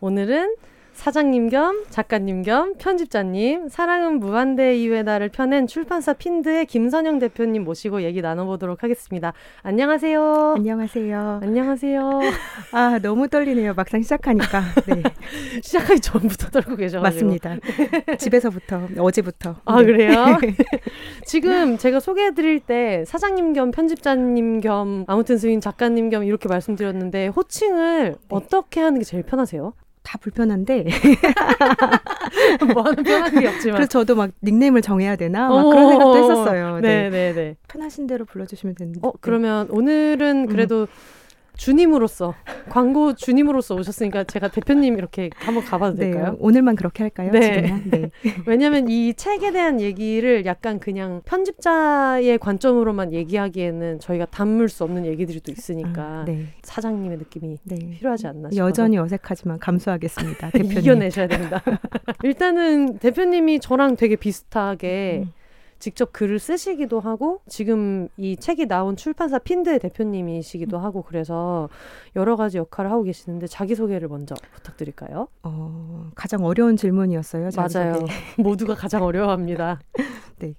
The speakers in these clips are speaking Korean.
오늘은 사장님 겸 작가님 겸 편집자님 사랑은 무한대 이외다를 펴낸 출판사 핀드의 김선영 대표님 모시고 얘기 나눠보도록 하겠습니다. 안녕하세요. 안녕하세요. 안녕하세요. 아 너무 떨리네요. 막상 시작하니까. 네. 시작하기 전부터 떨고 계셔가지고. 맞습니다. 집에서부터 어제부터. 아 네. 그래요? 지금 제가 소개해드릴 때 사장님 겸 편집자님 겸 아무튼 스윙 작가님 겸 이렇게 말씀드렸는데 호칭을 네. 어떻게 하는 게 제일 편하세요? 다 불편한데 뭐하는 편한 게 없지만 그래서 저도 막 닉네임을 정해야 되나 막 그런 생각도 했었어요. 네, 네, 네. 편하신 대로 불러주시면 되는데. 어 그러면 오늘은 그래도 음. 주님으로서 광고 주님으로서 오셨으니까 제가 대표님 이렇게 한번 가봐도 네, 될까요? 오늘만 그렇게 할까요? 네. 네. 왜냐하면 이 책에 대한 얘기를 약간 그냥 편집자의 관점으로만 얘기하기에는 저희가 담을 수 없는 얘기들이 또 있으니까 아, 네. 사장님의 느낌이 네. 필요하지 않나 싶어서 여전히 어색하지만 감수하겠습니다. 대표님 이겨내셔야 됩니다. 일단은 대표님이 저랑 되게 비슷하게 음. 직접 글을 쓰시기도 하고 지금 이 책이 나온 출판사 핀드 대표님이시기도 하고 그래서 여러 가지 역할을 하고 계시는데 자기 소개를 먼저 부탁드릴까요? 어, 가장 어려운 질문이었어요. 맞아요. 모두가 가장 어려워합니다. 네.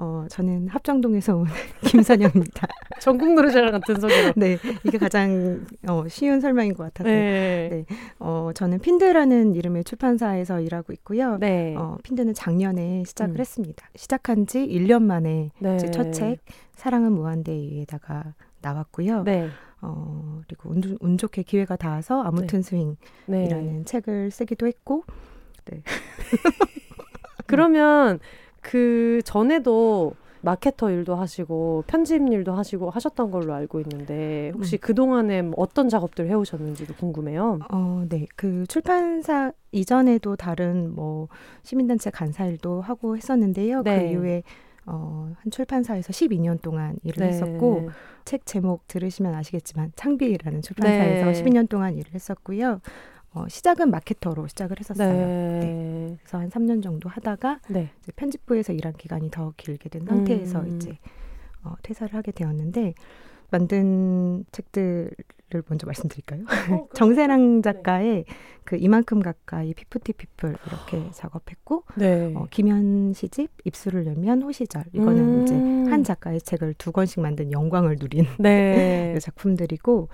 어, 저는 합정동에서 온 김선영입니다. 전국 노래자랑 같은 소개로. 네, 이게 가장 어, 쉬운 설명인 것 같아서. 네. 네. 어, 저는 핀드라는 이름의 출판사에서 일하고 있고요. 네. 어, 핀드는 작년에 시작을 음. 했습니다. 시작한 지 1년 만에 네. 첫 책, 사랑은 무한대에다가 나왔고요. 네. 어, 그리고 운, 운 좋게 기회가 닿아서 아무튼 네. 스윙이라는 네. 책을 쓰기도 했고, 네. 그러면 그 전에도 마케터 일도 하시고 편집 일도 하시고 하셨던 걸로 알고 있는데 혹시 음. 그 동안에 뭐 어떤 작업들 해오셨는지도 궁금해요. 어, 네. 그 출판사 이전에도 다른 뭐 시민단체 간사 일도 하고 했었는데요. 그 네. 그 이후에 어, 한 출판사에서 12년 동안 일을 네. 했었고 책 제목 들으시면 아시겠지만 창비라는 출판사에서 네. 12년 동안 일을 했었고요. 어, 시작은 마케터로 시작을 했었어요. 네. 네. 그래서 한 3년 정도 하다가 네. 이제 편집부에서 일한 기간이 더 길게 된 상태에서 음. 이제 어, 퇴사를 하게 되었는데 만든 책들을 먼저 말씀드릴까요? 어, 정세랑 네. 작가의 네. 그 이만큼 가까이 피프티 피플 이렇게 작업했고 네. 어, 김현 시집 입술을 열면 호시절 이거는 음. 이제 한 작가의 책을 두 권씩 만든 영광을 누린 네. 작품들이고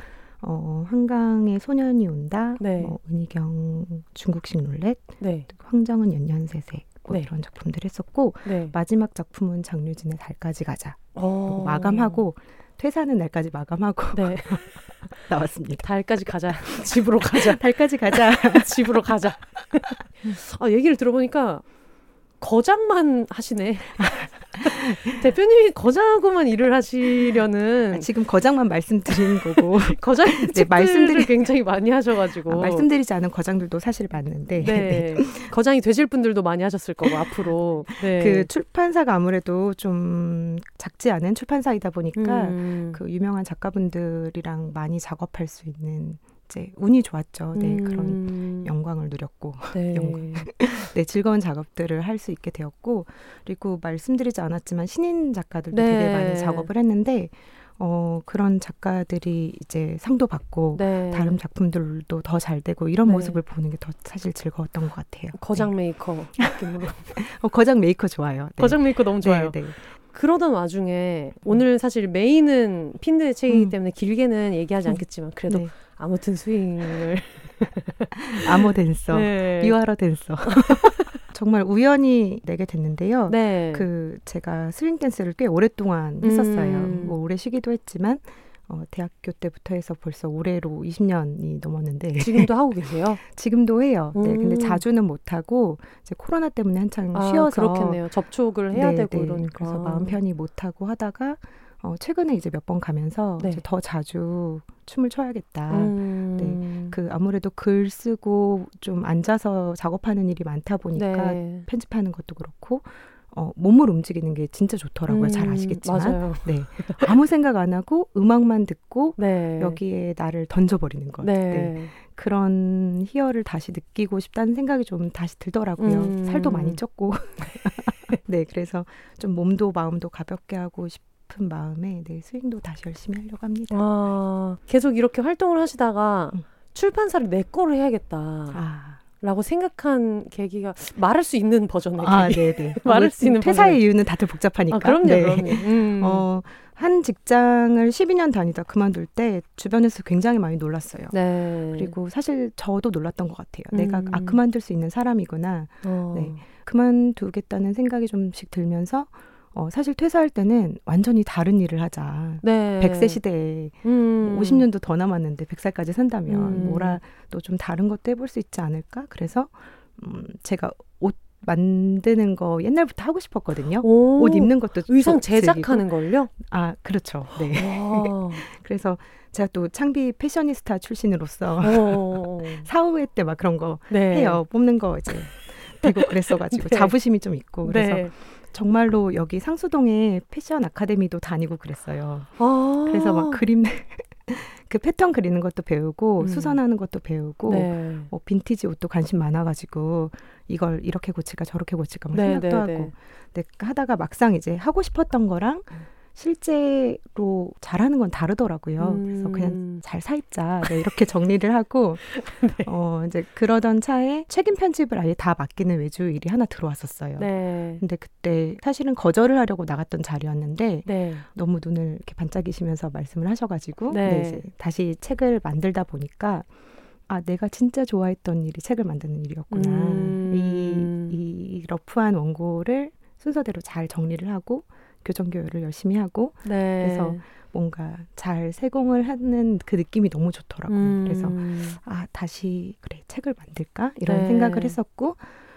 어, 한강에 소년이 온다, 네. 뭐, 은희경 중국식 룰렛, 네. 황정은 연년세세 뭐 네. 이런 작품들 했었고 네. 마지막 작품은 장류진의 달까지 가자 어. 마감하고 퇴사하는 날까지 마감하고 네. 나왔습니다. 달까지 가자. 집으로 가자. 달까지 가자. 집으로 가자. 아, 얘기를 들어보니까 거장만 하시네. 대표님이 거장하고만 일을 하시려는 아, 지금 거장만 말씀드린 거고 거장 네, 말씀들이 굉장히 많이 하셔가지고 아, 말씀드리지 않은 거장들도 사실 많은데 네. 네. 거장이 되실 분들도 많이 하셨을 거고 앞으로 네. 그 출판사가 아무래도 좀 작지 않은 출판사이다 보니까 음. 그 유명한 작가분들이랑 많이 작업할 수 있는 이제 운이 좋았죠. 네, 음. 그런 영광을 누렸고, 네. 영광. 네, 즐거운 작업들을 할 수 있게 되었고, 그리고 말씀드리지 않았지만 신인 작가들도 네. 되게 많이 작업을 했는데, 어, 그런 작가들이 이제 상도 받고, 네. 다른 작품들도 더 잘 되고, 이런 네. 모습을 보는 게 더 사실 즐거웠던 것 같아요. 거장 네. 메이커 느낌으로. 어, 거장 메이커 좋아요. 네. 거장 메이커 너무 좋아요. 네, 그러던 와중에 오늘 사실 메인은 핀드의 책이기 음. 때문에 길게는 얘기하지 음. 않겠지만 그래도 네. 아무튼 스윙을 아모 댄서, 네. 유아라 댄서. 정말 우연히 내게 됐는데요. 네. 그 제가 스윙 댄스를 꽤 오랫동안 했었어요. 음. 뭐 오래 쉬기도 했지만 어, 대학교 때부터 해서 벌써 올해로 20년이 넘었는데 지금도 하고 계세요? 지금도 해요. 음. 네, 근데 음. 자주는 못 하고 이제 코로나 때문에 한창 아, 쉬어서 그렇겠네요. 접촉을 해야 네, 되고 네. 이러니까 그래서 마음 편히 못 하고 하다가 어, 최근에 이제 몇 번 가면서 네. 이제 더 자주 춤을 춰야겠다. 음. 네. 그 아무래도 글 쓰고 좀 앉아서 작업하는 일이 많다 보니까 네. 편집하는 것도 그렇고 어, 몸을 움직이는 게 진짜 좋더라고요. 음, 잘 아시겠지만. 맞아요. 네. 아무 생각 안 하고 음악만 듣고 네. 여기에 나를 던져버리는 것. 네. 네. 그런 희열을 다시 느끼고 싶다는 생각이 좀 다시 들더라고요. 음. 살도 많이 쪘고. 네. 그래서 좀 몸도 마음도 가볍게 하고 싶 은 마음에 네, 스윙도 다시 열심히 하려고 합니다. 아, 계속 이렇게 활동을 하시다가 음. 출판사를 내 거를 해야겠다. 아, 라고 생각한 계기가 말할 수 있는 버전의 아. 네네. 말할 수 있는 퇴사의 방법이- 이유는 다들 복잡하니까. 아, 그럼요, 네. 그럼요. 음. 어, 한 직장을 12년 다니다 그만둘 때 주변에서 굉장히 많이 놀랐어요. 네. 그리고 사실 저도 놀랐던 것 같아요. 음. 내가 아 그만둘 수 있는 사람이구나. 어. 네. 그만두겠다는 생각이 좀씩 들면서 어, 사실 퇴사할 때는 완전히 다른 일을 하자. 네. 100세 시대에 음. 50년도 더 남았는데 100살까지 산다면 음. 뭐라도 좀 다른 것도 해볼 수 있지 않을까? 그래서 음, 제가 옷 만드는 거 옛날부터 하고 싶었거든요. 오. 옷 입는 것도 의상. 제작하는 걸요? 아 그렇죠. 네. 와. 그래서 제가 또 창비 패셔니스타 출신으로서 어. 사후회 때 막 그런 거 네. 해요. 뽑는 거 이제 되고 그랬어가지고 네. 자부심이 좀 있고 그래서 네. 정말로 여기 상수동에 패션 아카데미도 다니고 그랬어요. 아. 그래서 막 그림 그 패턴 그리는 것도 배우고 음. 수선하는 것도 배우고 네. 뭐 빈티지 옷도 관심 많아가지고 이걸 이렇게 고칠까 저렇게 고칠까 막 네, 생각도 네, 하고 네. 근데 하다가 막상 이제 하고 싶었던 거랑 실제로 잘하는 건 다르더라고요. 그래서 그냥 음. 잘 사입자 네, 이렇게 정리를 하고 어 이제 그러던 차에 책임 편집을 아예 다 맡기는 외주 일이 하나 들어왔었어요. 네. 근데 그때 사실은 거절을 하려고 나갔던 자리였는데 네. 너무 눈을 이렇게 반짝이시면서 말씀을 하셔가지고 네. 네, 이제 다시 책을 만들다 보니까 아 내가 진짜 좋아했던 일이 책을 만드는 일이었구나. 음. 이, 이 러프한 원고를 순서대로 잘 정리를 하고 교정 교열을 열심히 하고 네. 그래서 뭔가 잘 세공을 하는 그 느낌이 너무 좋더라고요. 음. 그래서 아 다시 그래 책을 만들까 이런 네. 생각을 했었고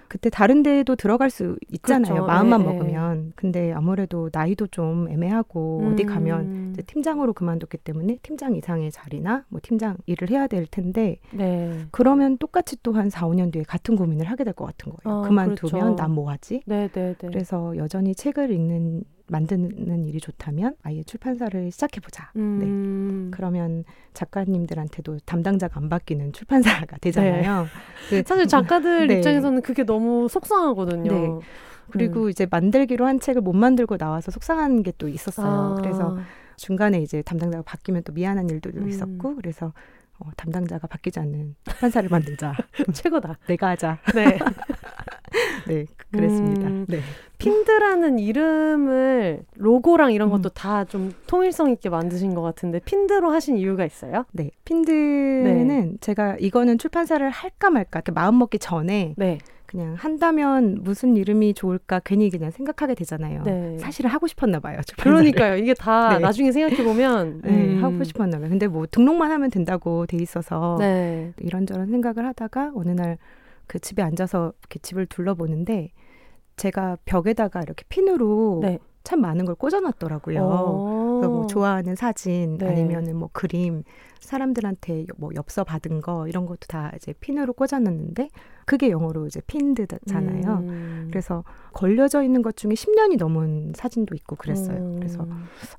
그때 다른 데도 들어갈 수 있잖아요 그렇죠. 마음만 네, 먹으면 근데 아무래도 나이도 좀 애매하고 어디 음. 가면 이제 팀장으로 그만뒀기 때문에 팀장 이상의 자리나 뭐 팀장 일을 해야 될 텐데 네. 그러면 똑같이 또 한 4, 5년 뒤에 같은 고민을 하게 될 것 같은 거예요 아, 그만두면 그렇죠. 난뭐 하지 네, 네, 네. 그래서 여전히 책을 읽는 만드는 일이 좋다면 아예 출판사를 시작해 보자 네. 음. 그러면 작가님들한테도 담당자가 안 바뀌는 출판사가 되잖아요. 그- 사실 작가들 네. 입장에서는 그게 너무 속상하거든요. 네. 그리고 음. 이제 만들기로 한 책을 못 만들고 나와서 속상한 게 또 있었어요. 아. 그래서 중간에 이제 담당자가 바뀌면 또 미안한 일도 음. 있었고 그래서 어, 담당자가 바뀌지 않는 출판사를 만들자. 최고다. 내가 하자. 네. 네, 그랬습니다. 음. 네. 핀드라는 이름을 로고랑 이런 음. 것도 다좀 통일성 있게 만드신 것 같은데 핀드로 하신 이유가 있어요? 네. 핀드는 제가 이거는 출판사를 할까 말까 마음 먹기 전에 네. 그냥 한다면 무슨 이름이 좋을까 괜히 그냥 생각하게 되잖아요. 네. 사실은 하고 싶었나 봐요. 그러니까요. 이게 다 네. 나중에 생각해 보면 네, 하고 싶었나 봐요. 근데 뭐 등록만 하면 된다고 돼 있어서 네. 이런저런 생각을 하다가 어느 날 그 집에 앉아서 이렇게 집을 둘러보는데 제가 벽에다가 이렇게 핀으로 네. 참 많은 걸 꽂아놨더라고요. 어. 그래서 뭐 좋아하는 사진 네. 아니면은 뭐 그림 사람들한테 뭐 엽서 받은 거 이런 것도 다 이제 핀으로 꽂아놨는데 그게 영어로 이제 핀드잖아요. 음. 그래서 걸려져 있는 것 중에 10년이 넘은 사진도 있고 그랬어요. 음. 그래서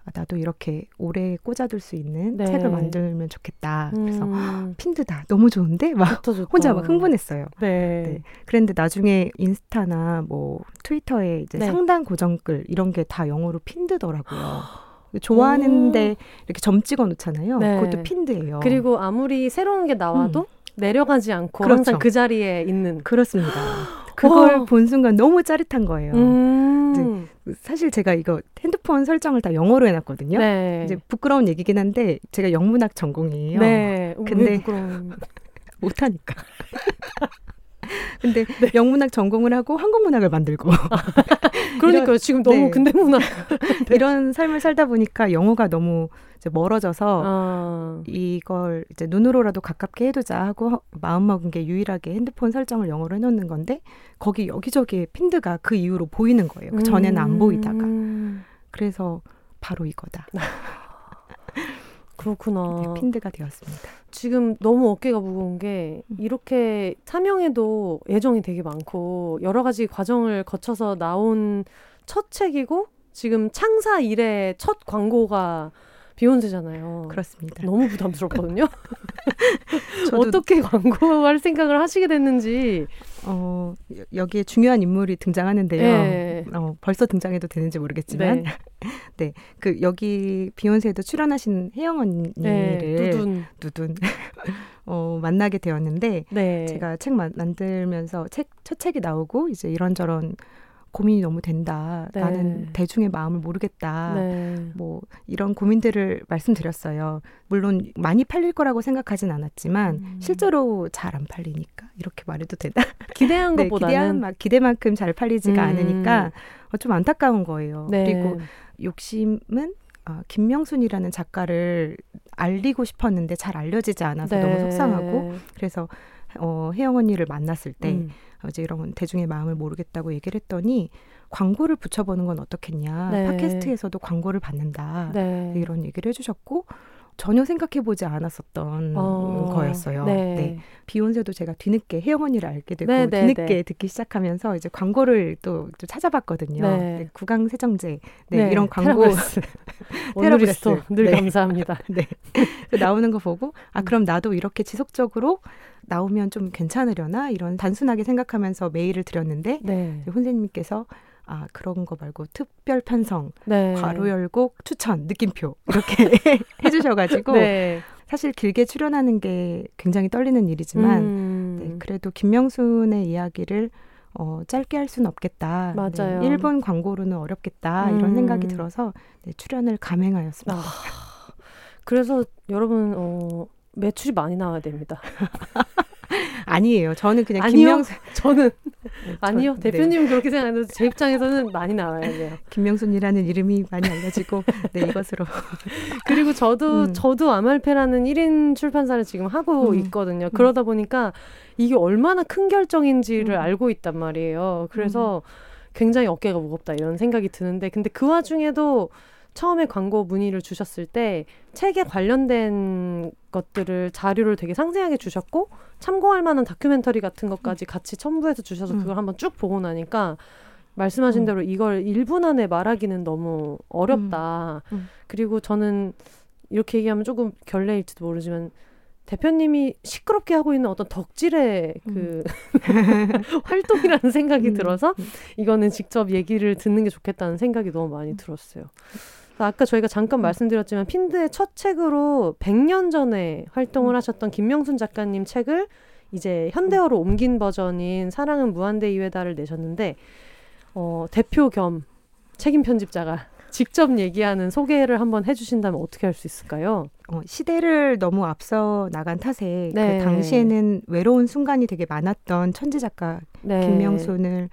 아, 나도 이렇게 오래 꽂아둘 수 있는 네. 책을 만들면 좋겠다. 그래서 음. 핀드다 너무 좋은데 막 좋다, 좋다. 혼자 막 흥분했어요. 네. 네. 그런데 나중에 인스타나 뭐 트위터에 이제 네. 상단 고정글 이런 게 다 영어로 핀드더라고요. 좋아하는데 이렇게 점 찍어 놓잖아요. 네. 그것도 핀드예요. 그리고 아무리 새로운 게 나와도 내려가지 않고 그렇죠. 항상 그 자리에 있는. 그렇습니다. 그걸 와. 본 순간 너무 짜릿한 거예요. 음. 사실 제가 이거 핸드폰 설정을 다 영어로 해놨거든요. 네. 이제 부끄러운 얘기긴 한데 제가 영문학 전공이에요. 네. 근데-. 못하니까. 근데 영문학 전공을 하고 한국문학을 만들고 그러니까요. 지금 너무 네. 근대 문화. 이런 삶을 살다 보니까 영어가 너무 이제 멀어져서 아. 이걸 이제 눈으로라도 가깝게 해두자 하고 하- 마음먹은 게 유일하게 핸드폰 설정을 영어로 해놓는 건데 거기 여기저기 핀드가 그 이후로 보이는 거예요. 그 전에는 안 보이다가 음. 그래서 바로 이거다. 그렇구나. 네, 핀드가 되었습니다. 지금 너무 어깨가 무거운 게 음. 이렇게 사명에도 애정이 되게 많고 여러 가지 과정을 거쳐서 나온 첫 책이고 지금 창사 이래 첫 광고가 비욘세잖아요. 그렇습니다. 너무 부담스럽거든요. 어떻게 광고할 생각을 하시게 됐는지. 어, 여기에 중요한 인물이 등장하는데요. 네. 어, 벌써 등장해도 되는지 모르겠지만. 네. 네. 그 여기 비욘세에도 출연하신 혜영 언니를 네, 누둔 누둔 어, 만나게 되었는데 네. 제가 책 만들면서 책 첫 책이 나오고 이제 이런저런 고민이 너무 된다. 네. 나는 대중의 마음을 모르겠다. 네. 뭐 이런 고민들을 말씀드렸어요. 물론 많이 팔릴 거라고 생각하진 않았지만 음. 실제로 잘 안 팔리니까 이렇게 말해도 되나? 기대한 네, 것보다는 기대한 막 기대만큼 잘 팔리지가 음. 않으니까 어, 좀 안타까운 거예요. 네. 그리고 욕심은 어, 김명순이라는 작가를 알리고 싶었는데 잘 알려지지 않아서 너무 네. 속상하고 그래서 어, 혜영 언니를 만났을 때 음. 이제 이런 대중의 마음을 모르겠다고 얘기를 했더니 광고를 붙여보는 건 어떻겠냐. 네. 팟캐스트에서도 광고를 받는다. 네. 이런 얘기를 해주셨고 전혀 생각해보지 않았었던 어, 거였어요. 네. 네. 비욘세도 제가 뒤늦게 혜영 언니를 알게 되고 네, 네 뒤늦게 네. 듣기 시작하면서 이제 광고를 또, 또 찾아봤거든요. 네. 네 구강 세정제 네, 이런 광고 테라브레스 늘 감사합니다. 네. 나오는 거 보고 아 그럼 나도 이렇게 지속적으로 나오면 좀 괜찮으려나 이런 단순하게 생각하면서 메일을 드렸는데 혼세님께서 아 그런 거 말고 특별 편성 네. 괄호 열고 추천 느낌표 이렇게 해주셔가지고 네. 사실 길게 출연하는 게 굉장히 떨리는 일이지만 음. 네, 그래도 김명순의 이야기를 어, 짧게 할 수는 없겠다. 네, 맞아요. 네, 1분 광고로는 어렵겠다. 음. 이런 생각이 들어서 네, 출연을 감행하였습니다. 아, 그래서 여러분 어, 매출이 많이 나와야 됩니다. 아니에요. 저는 그냥 아니요. 김명수 저는 네, 아니요. 저, 대표님 네. 그렇게 생각해도 제 입장에서는 많이 나와야 돼요. 김명순이라는 이름이 많이 알려지고 네 이것으로 그리고 저도 음. 저도 아말페라는 1인 출판사를 지금 하고 음. 있거든요. 음. 그러다 보니까 이게 얼마나 큰 결정인지를 음. 알고 있단 말이에요. 그래서 음. 굉장히 어깨가 무겁다 이런 생각이 드는데 근데 그 와중에도 처음에 광고 문의를 주셨을 때 책에 관련된 것들을 자료를 되게 상세하게 주셨고 참고할 만한 다큐멘터리 같은 것까지 같이 첨부해서 주셔서 음. 그걸 한번 쭉 보고 나니까 말씀하신 음. 대로 이걸 1분 안에 말하기는 너무 어렵다. 음. 음. 그리고 저는 이렇게 얘기하면 조금 결례일지도 모르지만 대표님이 시끄럽게 하고 있는 어떤 덕질의 그 음. 활동이라는 생각이 음. 들어서 이거는 직접 얘기를 듣는 게 좋겠다는 생각이 너무 많이 들었어요. 아까 저희가 잠깐 음. 말씀드렸지만 핀드의 첫 책으로 100년 전에 활동을 음. 하셨던 김명순 작가님 책을 이제 현대어로 옮긴 버전인 사랑은 무한대 이외다를 내셨는데 어, 대표 겸 책임 편집자가 직접 얘기하는 소개를 한번 해주신다면 어떻게 할 수 있을까요? 어, 시대를 너무 앞서 나간 탓에 그 네. 그 당시에는 외로운 순간이 되게 많았던 천재 작가 네. 김명순을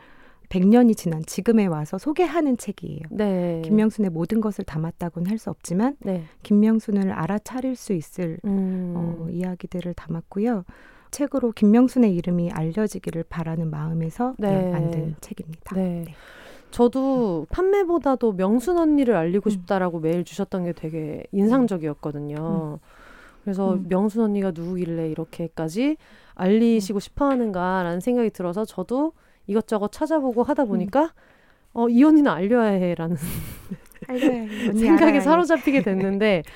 100년이 지난 지금에 와서 소개하는 책이에요. 네. 김명순의 모든 것을 담았다고는 할 수 없지만 네. 김명순을 알아차릴 수 있을 음. 어, 이야기들을 담았고요. 책으로 김명순의 이름이 알려지기를 바라는 마음에서 네. 만든 책입니다. 네. 네. 저도 판매보다도 명순 언니를 알리고 음. 싶다라고 메일 주셨던 게 되게 인상적이었거든요. 음. 그래서 음. 명순 언니가 누구길래 이렇게까지 알리시고 싶어 하는가라는 생각이 들어서 저도 이것저것 찾아보고 하다 음. 보니까 음. 어, 이 언니는 알려야 해라는 생각에 사로잡히게 됐는데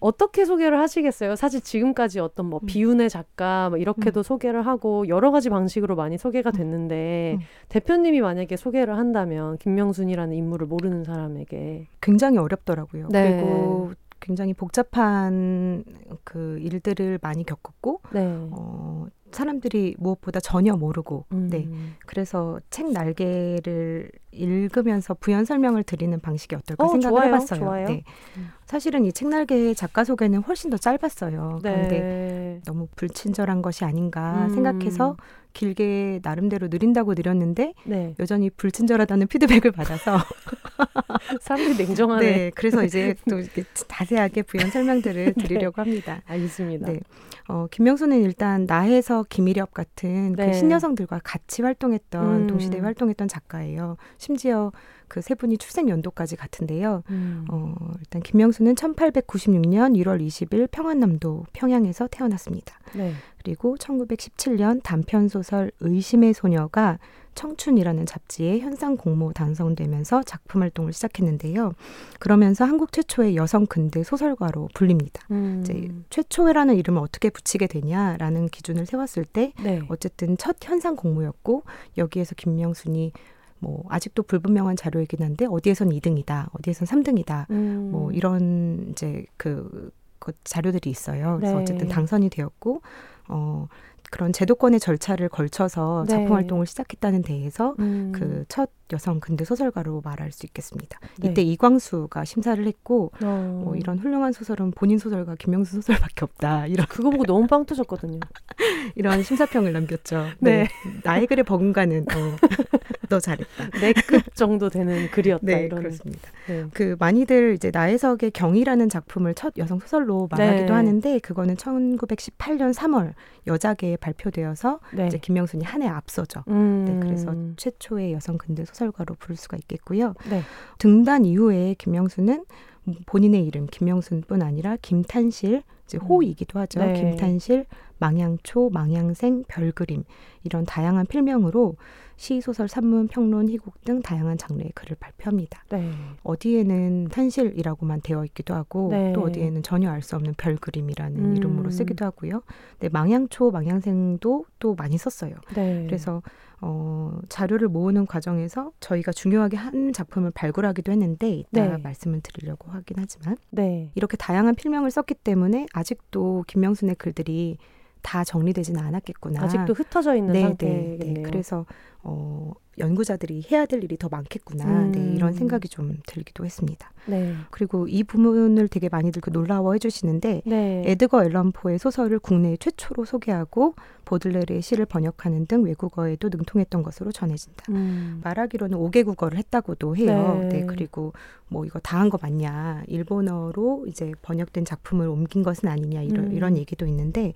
어떻게 소개를 하시겠어요? 사실 지금까지 어떤 뭐 음. 비운의 작가 뭐 이렇게도 음. 소개를 하고 여러 가지 방식으로 많이 소개가 음. 됐는데 음. 대표님이 만약에 소개를 한다면 김명순이라는 인물을 모르는 사람에게 굉장히 어렵더라고요. 네. 그리고 굉장히 복잡한 그 일들을 많이 겪었고 네. 어, 사람들이 무엇보다 전혀 모르고 음. 네 그래서 책 날개를 읽으면서 부연 설명을 드리는 방식이 어떨까 어, 생각을 좋아요, 해봤어요. 좋아요. 네. 음. 사실은 이 책 날개의 작가 소개는 훨씬 더 짧았어요. 네. 그런데 너무 불친절한 것이 아닌가 음. 생각해서 길게 나름대로 느린다고 느렸는데 네. 여전히 불친절하다는 피드백을 받아서 사람들이 냉정하네. 네, 그래서 이제 또 이렇게 자세하게 부연 설명들을 네. 드리려고 합니다. 알겠습니다. 네. 어, 김명수는 일단 나해서 김일엽 같은 그 네. 그 신여성들과 같이 활동했던 음. 동시대에 활동했던 작가예요. 심지어 그 세 분이 출생 연도까지 같은데요. 음. 어, 일단 김명수는 1896년 1월 20일 평안남도 평양에서 태어났습니다. 네. 그리고 1917년 단편 소설 의심의 소녀가 청춘이라는 잡지에 현상 공모 당선되면서 작품 활동을 시작했는데요. 그러면서 한국 최초의 여성 근대 소설가로 불립니다. 음. 이제 최초라는 이름을 어떻게 붙이게 되냐라는 기준을 세웠을 때 네. 어쨌든 첫 현상 공모였고 여기에서 김명순이 뭐 아직도 불분명한 자료이긴 한데 어디에선 2등이다, 어디에선 3등이다, 음. 뭐 이런 이제 그, 그 자료들이 있어요. 그래서 네. 어쨌든 당선이 되었고 어 그런 제도권의 절차를 걸쳐서 네. 작품 활동을 시작했다는 데에서 음. 그첫 여성 근대 소설가로 말할 수 있겠습니다. 네. 이때 이광수가 심사를 했고 어. 뭐 이런 훌륭한 소설은 본인 소설가 김명수 소설밖에 없다. 이런 그거 보고 너무 빵 터졌거든요. 이런 심사평을 남겼죠. 네. 네. 나의 글의 버금가는 어, 너 잘했다. 내급 정도 되는 글이었다. 네, 이런. 그렇습니다. 네. 그 많이들 이제 나혜석의 경이라는 작품을 첫 여성 소설로 말하기도 네. 하는데 그거는 1918년 3월 여자계에 발표되어서 네. 이제 김명순이 한 해 앞서죠. 음. 네, 그래서 최초의 여성 근대 소설 소설가로 부를 수가 있겠고요. 네. 등단 이후에 김명수는 본인의 이름 김명순뿐 아니라 김탄실 이제 음. 호이기도 하죠. 네. 김탄실, 망향초, 망향생, 별그림 이런 다양한 필명으로 시, 소설, 산문, 평론, 희곡 등 다양한 장르의 글을 발표합니다. 네. 어디에는 탄실이라고만 되어 있기도 하고 네. 또 어디에는 전혀 알 수 없는 별 그림이라는 음. 이름으로 쓰기도 하고요. 네, 망향초, 망향생도 또 많이 썼어요. 네. 그래서 어, 자료를 모으는 과정에서 저희가 중요하게 한 작품을 발굴하기도 했는데 이따 네. 말씀을 드리려고 하긴 하지만 네. 이렇게 다양한 필명을 썼기 때문에 아직도 김명순의 글들이 다 정리되지는 않았겠구나. 아직도 흩어져 있는 네, 상태겠네요. 네, 네. 그래서 어, 연구자들이 해야 될 일이 더 많겠구나. 음. 네, 이런 생각이 좀 들기도 했습니다. 네. 그리고 이 부분을 되게 많이들 그 놀라워해 주시는데 네. 에드거 앨런 포의 소설을 국내 최초로 소개하고 보들레르의 시를 번역하는 등 외국어에도 능통했던 것으로 전해진다. 음. 말하기로는 5개 국어를 했다고도 해요. 네. 네. 그리고 뭐 이거 다 한 거 맞냐? 일본어로 이제 번역된 작품을 옮긴 것은 아니냐 이런 음. 이런 얘기도 있는데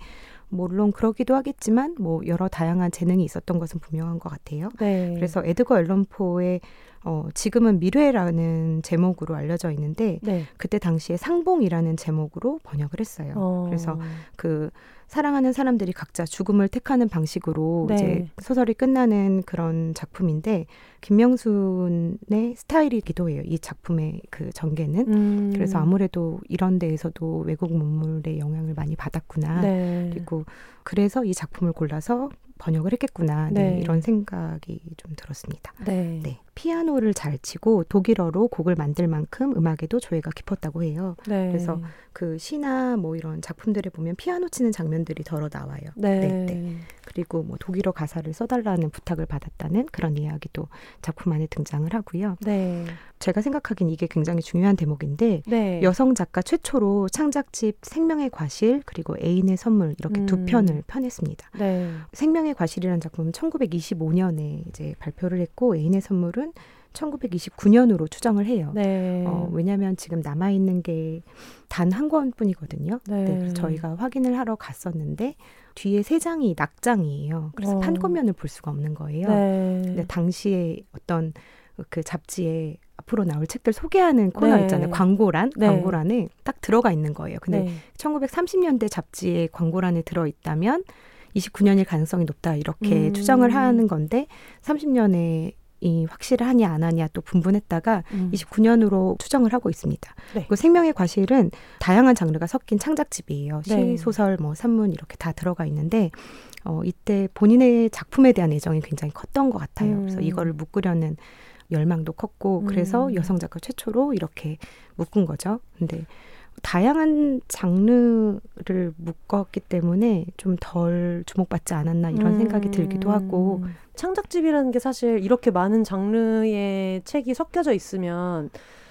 물론 그러기도 하겠지만 뭐 여러 다양한 재능이 있었던 것은 분명한 것 같아요. 네. 그래서 에드거 앨런 포의 어, 지금은 미래라는 제목으로 알려져 있는데 네. 그때 당시에 상봉이라는 제목으로 번역을 했어요. 어. 그래서 그 사랑하는 사람들이 각자 죽음을 택하는 방식으로 네. 이제 소설이 끝나는 그런 작품인데 김명순의 스타일이기도 해요. 이 작품의 그 전개는. 음. 그래서 아무래도 이런 데에서도 외국 문물의 영향을 많이 받았구나. 네. 그리고 그래서 이 작품을 골라서 번역을 했겠구나 네, 네. 이런 생각이 좀 들었습니다. 네. 네. 피아노를 잘 치고 독일어로 곡을 만들 만큼 음악에도 조예가 깊었다고 해요. 네. 그래서 그 시나 뭐 이런 작품들에 보면 피아노 치는 장면들이 덜어 나와요. 네. 네, 네. 그리고 뭐 독일어 가사를 써달라는 부탁을 받았다는 그런 이야기도 작품 안에 등장을 하고요. 네. 제가 생각하기엔 이게 굉장히 중요한 대목인데 네. 여성 작가 최초로 창작집 생명의 과실 그리고 애인의 선물 이렇게 음. 두 편을 펴냈습니다. 네. 생명의 과실이라는 작품은 1925년에 이제 발표를 했고 애인의 선물은 1929년으로 추정을 해요. 네. 어, 왜냐하면 지금 남아 있는 게 단 한 권뿐이거든요. 네. 네, 저희가 확인을 하러 갔었는데 뒤에 세 장이 낙장이에요. 그래서 어. 판권면을 볼 수가 없는 거예요. 네. 근데 당시에 어떤 그 잡지에 앞으로 나올 책들 소개하는 코너 네. 있잖아요. 광고란 네. 광고란에 딱 들어가 있는 거예요. 근데 네. 1930년대 잡지에 광고란에 들어 있다면 29년일 가능성이 높다 이렇게 음. 추정을 하는 건데 30년에 이 확실하냐 안 하냐 또 분분했다가 음. 29년으로 추정을 하고 있습니다. 네. 그 생명의 과실은 다양한 장르가 섞인 창작집이에요. 시, 네. 소설, 뭐 산문 이렇게 다 들어가 있는데 어, 이때 본인의 작품에 대한 애정이 굉장히 컸던 것 같아요. 음. 그래서 이거를 묶으려는 열망도 컸고 그래서 음. 여성 작가 최초로 이렇게 묶은 거죠. 근데 다양한 장르를 묶었기 때문에 좀 덜 주목받지 않았나 이런 음. 생각이 들기도 하고 창작집이라는 게 사실 이렇게 많은 장르의 책이 섞여져 있으면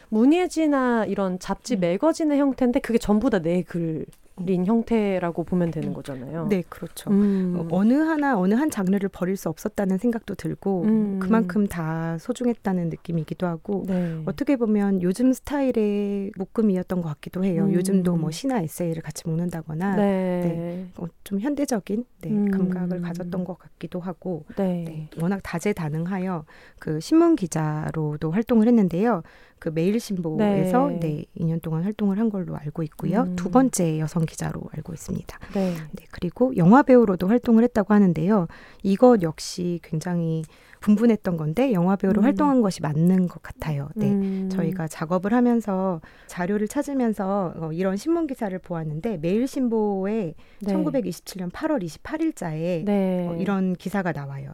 문예지나 이런 잡지 음. 매거진의 형태인데 그게 전부 다 내 글. 린 형태라고 보면 되는 거잖아요. 네, 그렇죠. 음. 어느 하나 어느 한 장르를 버릴 수 없었다는 생각도 들고 음. 그만큼 다 소중했다는 느낌이기도 하고 네. 어떻게 보면 요즘 스타일의 묶음이었던 것 같기도 해요. 음. 요즘도 뭐 시나 에세이를 같이 묶는다거나 네. 네. 어, 좀 현대적인 네, 음. 감각을 가졌던 것 같기도 하고 네. 네. 워낙 다재다능하여 그 신문 기자로도 활동을 했는데요. 그 매일신보에서 네. 네, 2년 동안 활동을 한 걸로 알고 있고요. 음. 두 번째 여성 기자로 알고 있습니다. 네. 네. 그리고 영화 배우로도 활동을 했다고 하는데요. 이것 역시 굉장히 분분했던 건데 영화 배우로 음. 활동한 것이 맞는 것 같아요. 네. 음. 저희가 작업을 하면서 자료를 찾으면서 어, 이런 신문 기사를 보았는데 매일신보에 네. 1927년 8월 28일자에 어, 이런 기사가 나와요.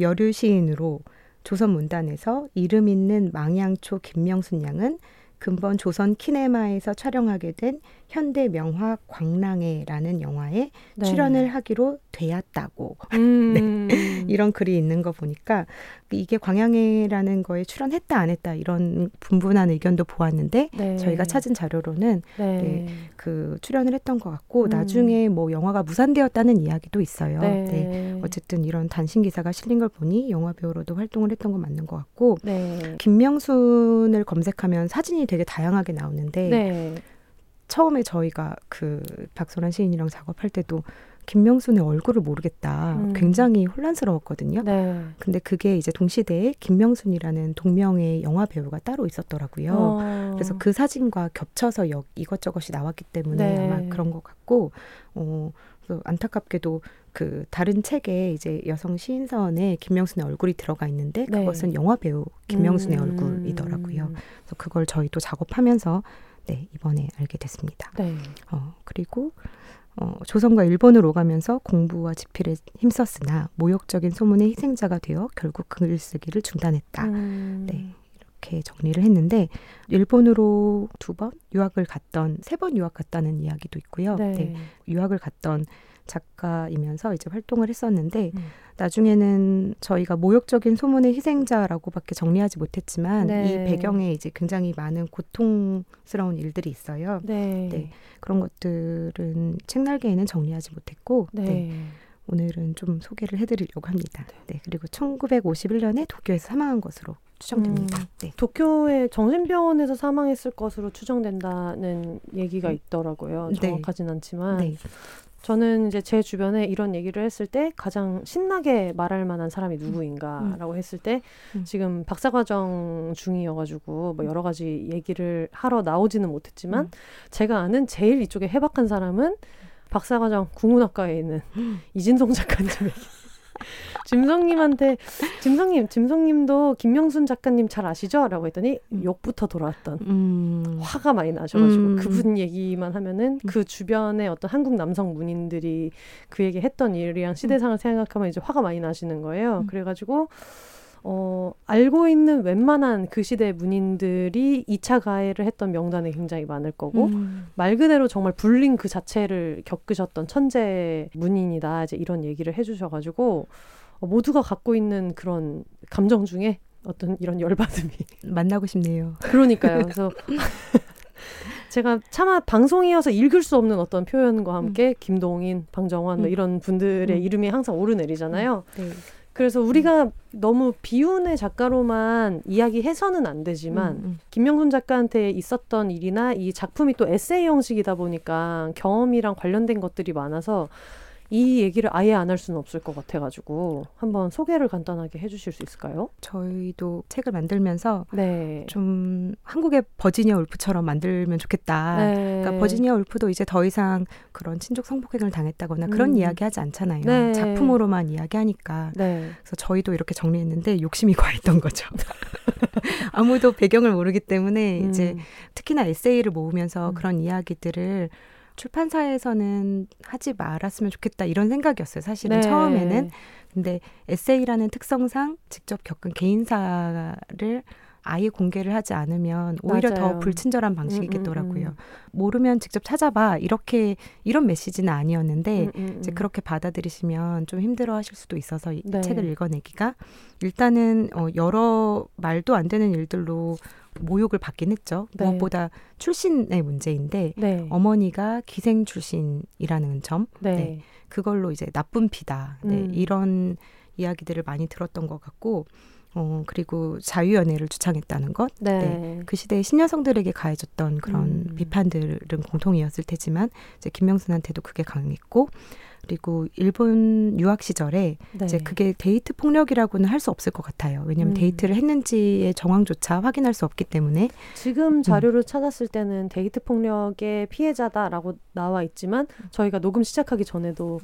여류 시인으로 조선 문단에서 이름 있는 망양초 김명순 양은 근본 조선 키네마에서 촬영하게 된 현대 명화 광랑회라는 영화에 네. 출연을 하기로 되었다고 음. 네. 이런 글이 있는 거 보니까 이게 광양회라는 거에 출연했다 안 했다 이런 분분한 의견도 보았는데 네. 저희가 찾은 자료로는 네. 네. 그 출연을 했던 것 같고 음. 나중에 뭐 영화가 무산되었다는 이야기도 있어요. 네. 네. 어쨌든 이런 단신 기사가 실린 걸 보니 영화 배우로도 활동을 했던 건 맞는 것 같고 네. 김명순을 검색하면 사진이 되게 다양하게 나오는데 처음에 저희가 그 박소란 시인이랑 작업할 때도 김명순의 얼굴을 모르겠다. 음. 굉장히 혼란스러웠거든요. 네. 근데 그게 이제 동시대에 김명순이라는 동명의 영화 배우가 따로 있었더라고요. 어. 그래서 그 사진과 겹쳐서 여, 이것저것이 나왔기 때문에 네. 아마 그런 것 같고, 어, 안타깝게도 그 다른 책에 이제 여성 시인선에 김명순의 얼굴이 들어가 있는데 네. 그것은 영화 배우 김명순의 음. 얼굴이더라고요. 그래서 그걸 저희도 작업하면서 네, 이번에 알게 됐습니다. 네. 어, 그리고 어, 조선과 일본을 오가면서 공부와 집필에 힘썼으나 모욕적인 소문의 희생자가 되어 결국 글쓰기를 중단했다. 음. 네. 이렇게 정리를 했는데 일본으로 두 번 유학을 갔던 세 번 유학 갔다는 이야기도 있고요. 네. 네. 유학을 갔던 작가이면서 이제 활동을 했었는데 음. 나중에는 저희가 모욕적인 소문의 희생자라고밖에 정리하지 못했지만 네. 이 배경에 이제 굉장히 많은 고통스러운 일들이 있어요. 네. 네. 그런 것들은 책날개에는 정리하지 못했고 네. 네. 오늘은 좀 소개를 해드리려고 합니다. 네. 네 그리고 1951년에 도쿄에서 사망한 것으로 추정됩니다. 음, 네. 도쿄의 정신병원에서 사망했을 것으로 추정된다는 얘기가 있더라고요. 정확하진 네. 않지만 네. 저는 이제 제 주변에 이런 얘기를 했을 때 가장 신나게 말할 만한 사람이 음. 누구인가라고 했을 때 음. 지금 박사 과정 중이어가지고 뭐 여러 가지 얘기를 하러 나오지는 못했지만 음. 제가 아는 제일 이쪽에 해박한 사람은 박사과정 국문학과에 있는 이진성 작가님 얘기. 짐성님한테 짐성님, 짐성님도 김명순 작가님 잘 아시죠?라고 했더니 음. 욕부터 돌아왔던 음. 화가 많이 나셔가지고 음. 그분 얘기만 하면은 음. 그 주변에 어떤 한국 남성 문인들이 그 얘기 했던 일이랑 시대상을 생각하면 이제 화가 많이 나시는 거예요. 음. 그래가지고 어, 알고 있는 웬만한 그 시대 문인들이 2차 가해를 했던 명단에 굉장히 많을 거고 음. 말 그대로 정말 불린 그 자체를 겪으셨던 천재 문인이다 이제 이런 얘기를 해주셔가지고 어, 모두가 갖고 있는 그런 감정 중에 어떤 이런 열받음이 만나고 싶네요. 그러니까요. 그래서 제가 차마 방송이어서 읽을 수 없는 어떤 표현과 함께 음. 김동인, 방정환 뭐 음. 이런 분들의 음. 이름이 항상 오르내리잖아요. 네. 그래서 우리가 음. 너무 비운의 작가로만 이야기해서는 안 되지만 음, 음. 김명순 작가한테 있었던 일이나 이 작품이 또 에세이 형식이다 보니까 경험이랑 관련된 것들이 많아서 이 얘기를 아예 안 할 수는 없을 것 같아가지고 한번 소개를 간단하게 해주실 수 있을까요? 저희도 책을 만들면서 네. 좀 한국의 버지니아 울프처럼 만들면 좋겠다. 네. 그러니까 버지니아 울프도 이제 더 이상 그런 친족 성폭행을 당했다거나 그런 음. 이야기하지 않잖아요. 네. 작품으로만 이야기하니까. 네. 그래서 저희도 이렇게 정리했는데 욕심이 과했던 거죠. 아무도 배경을 모르기 때문에 음. 이제 특히나 에세이를 모으면서 음. 그런 이야기들을 출판사에서는 하지 말았으면 좋겠다 이런 생각이었어요. 사실은 네. 처음에는. 근데 에세이라는 특성상 직접 겪은 개인사를 아예 공개를 하지 않으면 오히려 맞아요. 더 불친절한 방식이겠더라고요. 음, 음, 음. 모르면 직접 찾아봐 이렇게 이런 메시지는 아니었는데 음, 음, 음. 이제 그렇게 받아들이시면 좀 힘들어하실 수도 있어서 이 네. 책을 읽어내기가 일단은 어, 여러 말도 안 되는 일들로 모욕을 받긴 했죠. 네. 무엇보다 출신의 문제인데 네. 어머니가 기생 출신이라는 점, 네. 네. 그걸로 이제 나쁜 피다. 네, 음. 이런 이야기들을 많이 들었던 것 같고, 어, 그리고 자유연애를 주창했다는 것. 네. 그 시대의 신여성들에게 가해졌던 그런 음. 비판들은 공통이었을 테지만, 이제 김명순한테도 그게 강했고, 그리고 일본 유학 시절에 네. 이제 그게 데이트 폭력이라고는 할 수 없을 것 같아요. 왜냐하면 음. 데이트를 했는지의 정황조차 확인할 수 없기 때문에 지금 자료를 찾았을 때는 데이트 폭력의 피해자다라고 나와 있지만 저희가 녹음 시작하기 전에도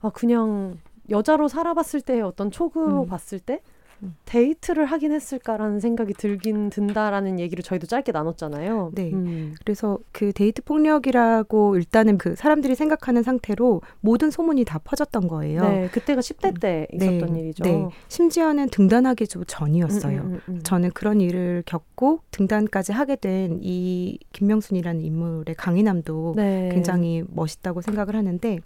아 그냥 여자로 살아봤을 때의 어떤 촉으로 음. 봤을 때 음. 데이트를 하긴 했을까라는 생각이 들긴 든다라는 얘기를 저희도 짧게 나눴잖아요. 네. 음. 그래서 그 데이트 폭력이라고 일단은 그 사람들이 생각하는 상태로 모든 소문이 다 퍼졌던 거예요. 네, 그때가 10대 때 있었던 네, 일이죠. 네. 심지어는 등단하기도 전이었어요. 음, 음, 음, 음. 저는 그런 일을 겪고 등단까지 하게 된 이 김명순이라는 인물의 강인함도 네. 굉장히 멋있다고 생각을 하는데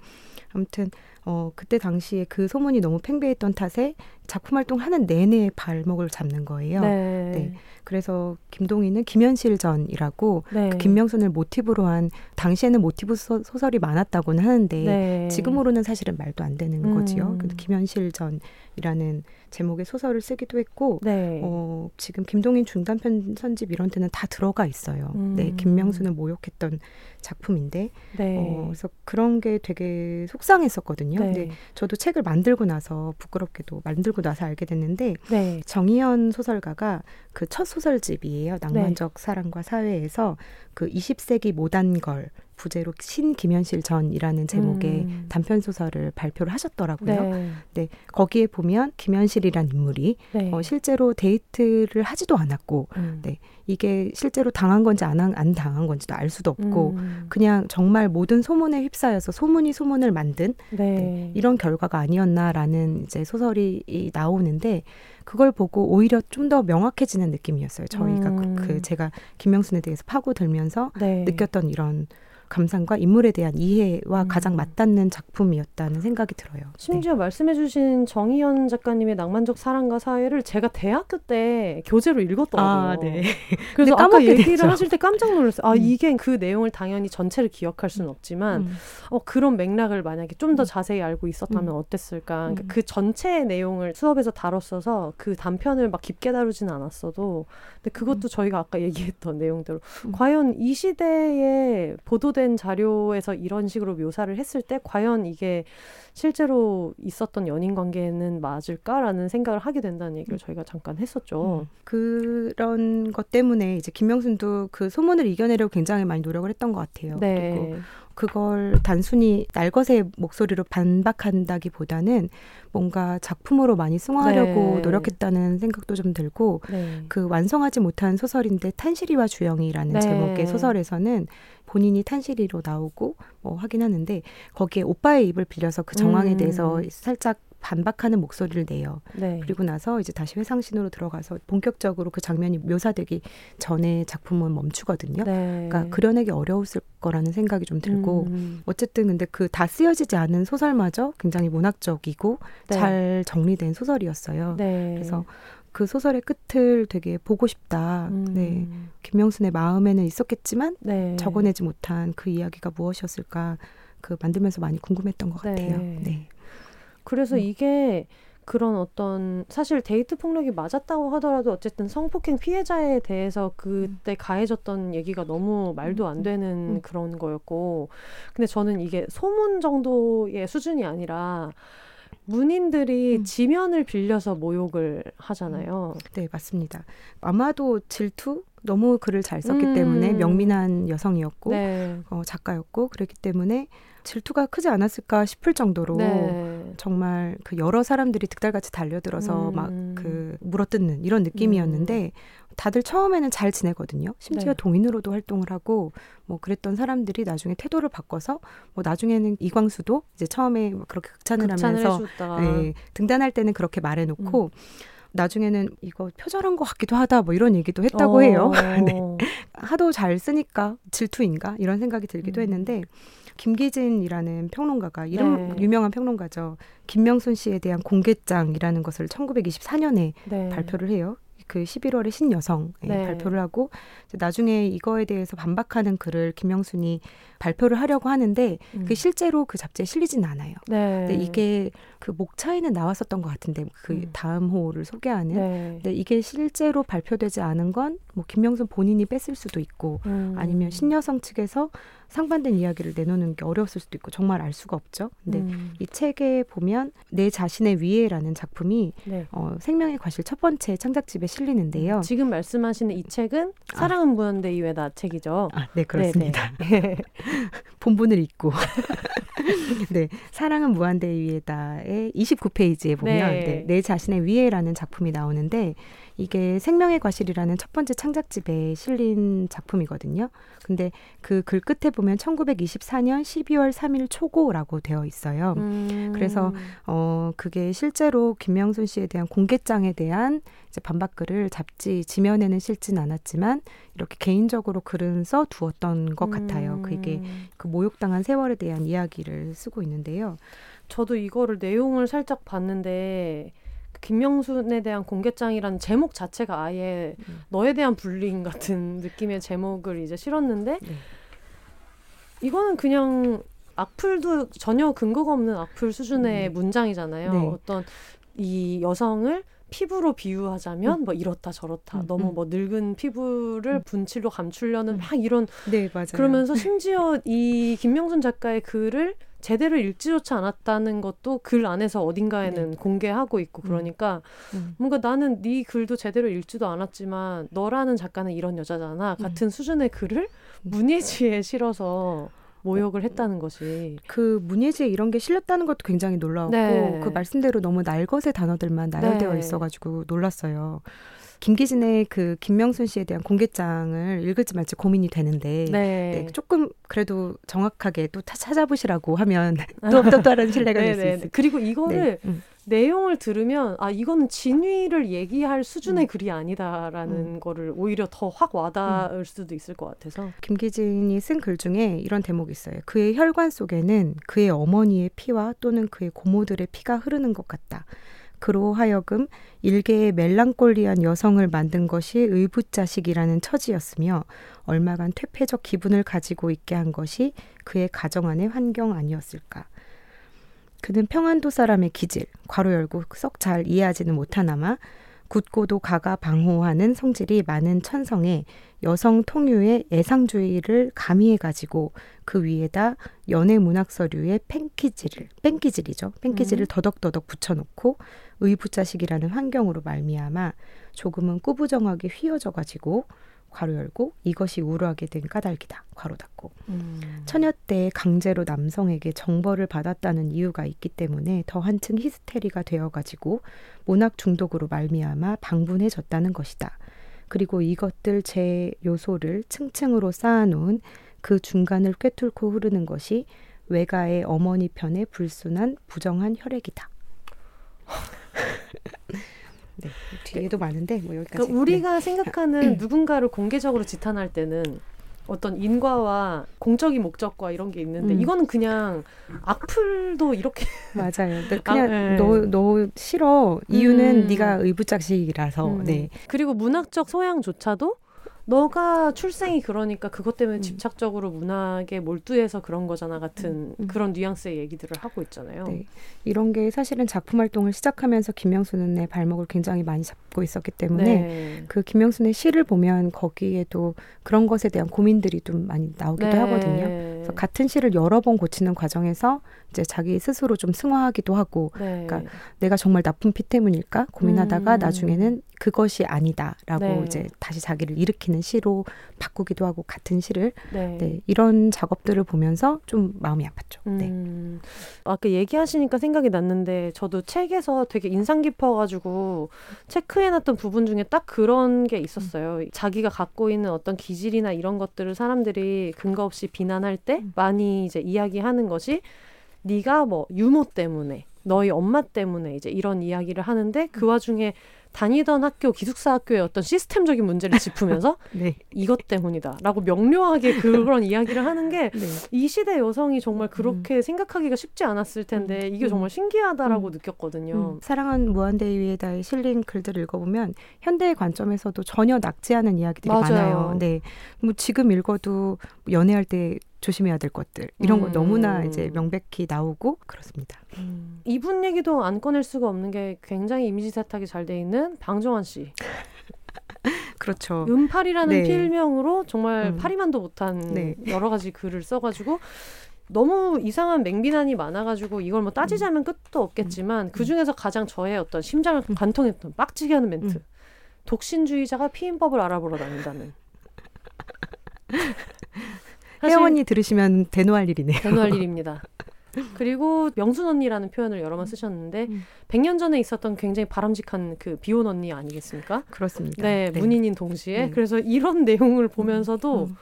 아무튼 어 그때 당시에 그 소문이 너무 팽배했던 탓에 작품 활동하는 내내 발목을 잡는 거예요. 네. 네. 그래서 김동희는 김현실전이라고 네. 그 김명순을 모티브로 한 당시에는 모티브 소, 설이 많았다고는 하는데 네. 지금으로는 사실은 말도 안 되는 음. 거지요. 근데 김현실전이라는 제목의 소설을 쓰기도 했고 네. 어, 지금 김동인 중단편 선집 이런 데는 다 들어가 있어요. 음. 네, 김명순을 모욕했던 작품인데 네. 어, 그래서 그런 게 되게 속상했었거든요. 네. 근데 저도 책을 만들고 나서 부끄럽게도 만들 고 나서 알게 됐는데 네. 정희연 소설가가 그 첫 소설집이에요. 네. 낭만적 사랑과 사회에서 그 20세기 모단걸 부제로 신김현실 전이라는 제목의 음. 단편 소설을 발표를 하셨더라고요. 네. 네, 거기에 보면 김현실이란 인물이 네. 어, 실제로 데이트를 하지도 않았고 음. 네, 이게 실제로 당한 건지 안, 한- 안 당한 건지도 알 수도 없고 음. 그냥 정말 모든 소문에 휩싸여서 소문이 소문을 만든 네. 네, 이런 결과가 아니었나라는 이제 소설이 이- 나오는데 그걸 보고 오히려 좀 더 명확해지는 느낌이었어요. 저희가 음. 그, 그 제가 김명순에 대해서 파고들면서 네. 느꼈던 이런 감상과 인물에 대한 이해와 음. 가장 맞닿는 작품이었다는 생각이 들어요. 네. 심지어 말씀해주신 정희연 작가님의 낭만적 사랑과 사회를 제가 대학교 때 교재로 읽었더라고요. 아, 네. 그래서 아까 얘기를 됐죠. 하실 때 깜짝 놀랐어요. 아 음. 이게 그 내용을 당연히 전체를 기억할 수는 없지만 음. 어, 그런 맥락을 만약에 좀더 음. 자세히 알고 있었다면 음. 어땠을까. 그러니까 음. 그 전체의 내용을 수업에서 다뤘어서 그 단편을 막 깊게 다루지는 않았어도 근데 그것도 저희가 아까 얘기했던 내용대로 음. 과연 이 시대에 보도 된 자료에서 이런 식으로 묘사를 했을 때 과연 이게 실제로 있었던 연인 관계는 맞을까라는 생각을 하게 된다는 얘기를 저희가 잠깐 했었죠. 음. 그런 것 때문에 이제 김명순도 그 소문을 이겨내려고 굉장히 많이 노력을 했던 것 같아요. 그리고 네. 그걸 단순히 날것의 목소리로 반박한다기보다는 뭔가 작품으로 많이 승화하려고 네. 노력했다는 생각도 좀 들고 네. 그 완성하지 못한 소설인데 탄실이와 주영이라는 네. 제목의 소설에서는 본인이 탄실이로 나오고 뭐 하긴 하는데 거기에 오빠의 입을 빌려서 그 정황에 음. 대해서 살짝 반박하는 목소리를 내요. 네. 그리고 나서 이제 다시 회상신으로 들어가서 본격적으로 그 장면이 묘사되기 전에 작품은 멈추거든요. 네. 그러니까 그려내기 어려웠을 거라는 생각이 좀 들고 음. 어쨌든 근데 그 다 쓰여지지 않은 소설마저 굉장히 문학적이고 네. 잘 정리된 소설이었어요. 네. 그래서 그 소설의 끝을 되게 보고 싶다. 음. 네. 김명순의 마음에는 있었겠지만 네. 적어내지 못한 그 이야기가 무엇이었을까 그 만들면서 많이 궁금했던 것 네. 같아요. 네. 그래서 음. 이게 그런 어떤 사실 데이트 폭력이 맞았다고 하더라도 어쨌든 성폭행 피해자에 대해서 그때 가해졌던 얘기가 너무 말도 안 음, 되는 음. 그런 거였고 근데 저는 이게 소문 정도의 수준이 아니라 문인들이 음. 지면을 빌려서 모욕을 하잖아요. 네, 맞습니다. 아마도 질투 너무 글을 잘 썼기 음. 때문에 명민한 여성이었고 네. 어, 작가였고 그랬기 때문에 질투가 크지 않았을까 싶을 정도로 네. 정말 그 여러 사람들이 득달같이 달려들어서 음. 막그 물어뜯는 이런 느낌이었는데 다들 처음에는 잘 지내거든요. 심지어 네. 동인으로도 활동을 하고 뭐 그랬던 사람들이 나중에 태도를 바꿔서 뭐 나중에는 이광수도 이제 처음에 막 그렇게 극찬을, 극찬을 하면서 네, 등단할 때는 그렇게 말해놓고 나중에는 이거 표절한 것 같기도 하다 뭐 이런 얘기도 했다고 어. 해요. 네. 하도 잘 쓰니까 질투인가 이런 생각이 들기도 음. 했는데 김기진이라는 평론가가 이름 네. 유명한 평론가죠. 김명순 씨에 대한 공개장이라는 것을 1924년에 네. 발표를 해요. 그 11월에 신여성 네. 발표를 하고 나중에 이거에 대해서 반박하는 글을 김영순이 발표를 하려고 하는데 음. 그 실제로 그 잡지에 실리지는 않아요. 네. 근데 이게 그 목차에는 나왔었던 것 같은데 그 음. 다음 호를 소개하는. 네. 근데 이게 실제로 발표되지 않은 건 뭐 김영순 본인이 뺐을 수도 있고 음. 아니면 신여성 측에서 상반된 이야기를 내놓는 게 어려웠을 수도 있고 정말 알 수가 없죠. 근데 음. 이 책에 보면 내 자신의 위에라는 작품이 네. 어, 생명의 과실 첫 번째 창작집에 실리는데요. 지금 말씀하시는 이 책은 아. 사랑은 무한대 이외다 책이죠. 아, 네 그렇습니다. 본문을 읽고 네 사랑은 무한대 위에다의 29페이지에 보면 네. 네, 내 자신의 위에라는 작품이 나오는데 이게 생명의 과실이라는 첫 번째 창작집에 실린 작품이거든요. 근데 그 글 끝에 보면 1924년 12월 3일 초고라고 되어 있어요. 음. 그래서 어 그게 실제로 김명순 씨에 대한 공개장에 대한 이제 반박글을 잡지 지면에는 실진 않았지만 이렇게 개인적으로 글은 써 두었던 것 음. 같아요. 그게 그 모욕당한 세월에 대한 이야기를 쓰고 있는데요. 저도 이거를 내용을 살짝 봤는데 김명순에 대한 공개장이라는 제목 자체가 아예 음. 너에 대한 불링 같은 느낌의 제목을 이제 실었는데 네. 이거는 그냥 악플도 전혀 근거가 없는 악플 수준의 음. 문장이잖아요. 네. 어떤 이 여성을 피부로 비유하자면 음. 뭐 이렇다 저렇다 음, 너무 음. 뭐 늙은 피부를 음. 분칠로 감추려는 막 이런 네 맞아요. 그러면서 심지어 이 김명순 작가의 글을 제대로 읽지조차 않았다는 것도 글 안에서 어딘가에는 네. 공개하고 있고 음. 그러니까 음. 뭔가 나는 네 글도 제대로 읽지도 않았지만 너라는 작가는 이런 여자잖아 음. 같은 수준의 글을 음. 문예지에 실어서 모욕을 했다는 것이 그 문예지에 이런 게 실렸다는 것도 굉장히 놀라웠고 네. 그 말씀대로 너무 날것의 단어들만 나열되어 네. 있어가지고 놀랐어요. 김기진의 그 김명순 씨에 대한 공개장을 읽을지 말지 고민이 되는데 네. 네, 조금 그래도 정확하게 또 찾아보시라고 하면 또, 또 다른 신뢰가 될 수 있어요. 그리고 이거를 네. 음. 내용을 들으면 아 이거는 진위를 얘기할 수준의 음. 글이 아니다라는 음. 거를 오히려 더 확 와닿을 음. 수도 있을 것 같아서 김기진이 쓴 글 중에 이런 대목이 있어요. 그의 혈관 속에는 그의 어머니의 피와 또는 그의 고모들의 피가 흐르는 것 같다. 그로 하여금 일개의 멜랑꼴리한 여성을 만든 것이 의붓자식이라는 처지였으며 얼마간 퇴폐적 기분을 가지고 있게 한 것이 그의 가정 안의 환경 아니었을까. 그는 평안도 사람의 기질, 괄호 열고 썩 잘 이해하지는 못하나마 굳고도 가가 방호하는 성질이 많은 천성에 여성 통유의 애상주의를 가미해 가지고 그 위에다 연애 문학 서류의 팬키지를 뺑기질이죠. 뺑기질을 음. 더덕더덕 붙여놓고 의붓자식이라는 환경으로 말미암아 조금은 꾸부정하게 휘어져 가지고 괄호 열고 이것이 우루하게 된 까닭이다. 괄호 닫고. 음. 처녀 때 강제로 남성에게 정벌을 받았다는 이유가 있기 때문에 더 한층 히스테리가 되어 가지고 문학 중독으로 말미암아 방분해졌다는 것이다. 그리고 이것들 제 요소를 층층으로 쌓아놓은 그 중간을 꿰뚫고 흐르는 것이 외가의 어머니 편의 불순한 부정한 혈액이다. 네, 뒤에도 많은데 뭐 여기까지. 그러니까 우리가 네. 생각하는 누군가를 공개적으로 지탄할 때는 어떤 인과와 공적인 목적과 이런 게 있는데 음. 이거는 그냥 악플도 이렇게 맞아요. 그냥 아, 너너 네. 너 싫어 이유는 음. 네가 의붓작식이라서 음. 네. 그리고 문학적 소양조차도 너가 출생이 그러니까 그것 때문에 음. 집착적으로 문학에 몰두해서 그런 거잖아 같은 음. 음. 그런 뉘앙스의 얘기들을 하고 있잖아요. 네. 이런 게 사실은 작품 활동을 시작하면서 김명순의 발목을 굉장히 많이 잡고 있었기 때문에 네. 그 김명순의 시를 보면 거기에도 그런 것에 대한 고민들이 좀 많이 나오기도 네. 하거든요. 그래서 같은 시를 여러 번 고치는 과정에서 이제 자기 스스로 좀 승화하기도 하고, 네. 그러니까 내가 정말 나쁜 피 때문일까 고민하다가 음. 나중에는 그것이 아니다라고 네. 이제 다시 자기를 일으키는 시로 바꾸기도 하고 같은 시를 네. 네 이런 작업들을 보면서 좀 마음이 아팠죠. 네. 음. 아까 얘기하시니까 생각이 났는데 저도 책에서 되게 인상 깊어가지고 체크해놨던 부분 중에 딱 그런 게 있었어요. 음. 자기가 갖고 있는 어떤 기질이나 이런 것들을 사람들이 근거 없이 비난할 때 음. 많이 이제 이야기하는 것이 네가 뭐 유모 때문에 너희 엄마 때문에 이제 이런 이야기를 하는데 그 와중에 다니던 학교 기숙사 학교의 어떤 시스템적인 문제를 짚으면서 네. 이것 때문이다라고 명료하게 그런 이야기를 하는 게이 네. 시대 여성이 정말 그렇게 음. 생각하기가 쉽지 않았을 텐데 음. 이게 정말 신기하다라고 음. 느꼈거든요. 음. 사랑은 무한대 위에다에 실린 글들을 읽어보면 현대의 관점에서도 전혀 낙지 않은 이야기들이 맞아요. 많아요. 네, 뭐 지금 읽어도 연애할 때 조심해야 될 것들 이런 거 너무나 음. 이제 명백히 나오고 그렇습니다. 음. 이분 얘기도 안 꺼낼 수가 없는 게 굉장히 이미지 세탁이 잘 돼 있는 방정환 씨. 그렇죠. 은팔이라는 네. 필명으로 정말 음. 파리만도 못한 네. 여러 가지 글을 써가지고 너무 이상한 맹비난이 많아가지고 이걸 뭐 따지자면 음. 끝도 없겠지만 음. 그 중에서 가장 저의 어떤 심장을 음. 관통했던 빡치게 하는 멘트. 독신주의자가 피임법을 알아보러 다닌다는. 혜영 언니 들으시면 대노할 일이네요. 대노할 일입니다. 그리고 명순 언니라는 표현을 여러 번 쓰셨는데 음. 100년 전에 있었던 굉장히 바람직한 그 비혼 언니 아니겠습니까? 그렇습니다. 네, 네. 문인인 동시에 네. 그래서 이런 내용을 보면서도 음. 음.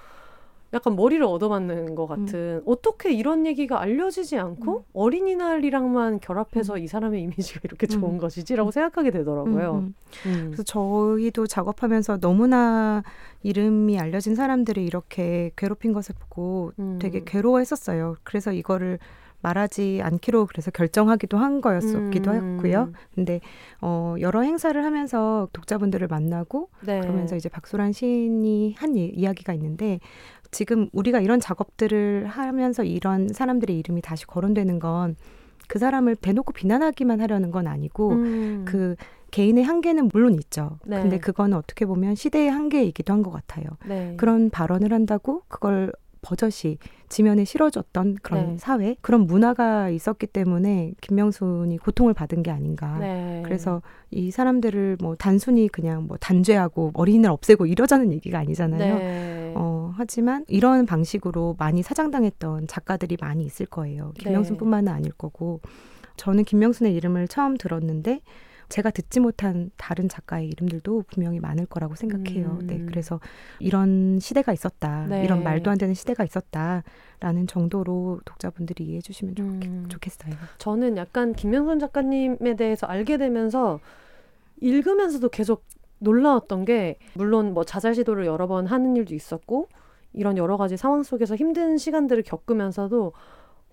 약간 머리를 얻어맞는 것 같은 음. 어떻게 이런 얘기가 알려지지 않고 음. 어린이날이랑만 결합해서 음. 이 사람의 이미지가 이렇게 좋은 음. 것이지라고 생각하게 되더라고요. 음, 음. 그래서 저희도 작업하면서 너무나 이름이 알려진 사람들이 이렇게 괴롭힌 것을 보고 되게 괴로워했었어요. 그래서 이거를 말하지 않기로 그래서 결정하기도 한 거였었기도 음. 했고요. 근데 어 여러 행사를 하면서 독자분들을 만나고 네. 그러면서 이제 박소란 시인이 한 이, 이야기가 있는데 지금 우리가 이런 작업들을 하면서 이런 사람들의 이름이 다시 거론되는 건 그 사람을 대놓고 비난하기만 하려는 건 아니고 음. 그 개인의 한계는 물론 있죠. 네. 근데 그거는 어떻게 보면 시대의 한계이기도 한 것 같아요. 네. 그런 발언을 한다고 그걸 버젓이 지면에 실어졌던 그런 네. 사회 그런 문화가 있었기 때문에 김명순이 고통을 받은 게 아닌가. 네. 그래서 이 사람들을 뭐 단순히 그냥 뭐 단죄하고 어린이를 없애고 이러자는 얘기가 아니잖아요. 네. 어, 하지만 이런 방식으로 많이 사장당했던 작가들이 많이 있을 거예요. 네. 김명순뿐만은 아닐 거고 저는 김명순의 이름을 처음 들었는데 제가 듣지 못한 다른 작가의 이름들도 분명히 많을 거라고 생각해요. 음. 네, 그래서 이런 시대가 있었다, 네. 이런 말도 안 되는 시대가 있었다라는 정도로 독자분들이 이해해 주시면 좋, 음. 좋겠 어요. 저는 약간 김명선 작가님에 대해서 알게 되면서 읽으면서도 계속 놀라웠던 게 물론 뭐 자살 시도를 여러 번 하는 일도 있었고 이런 여러 가지 상황 속에서 힘든 시간들을 겪으면서도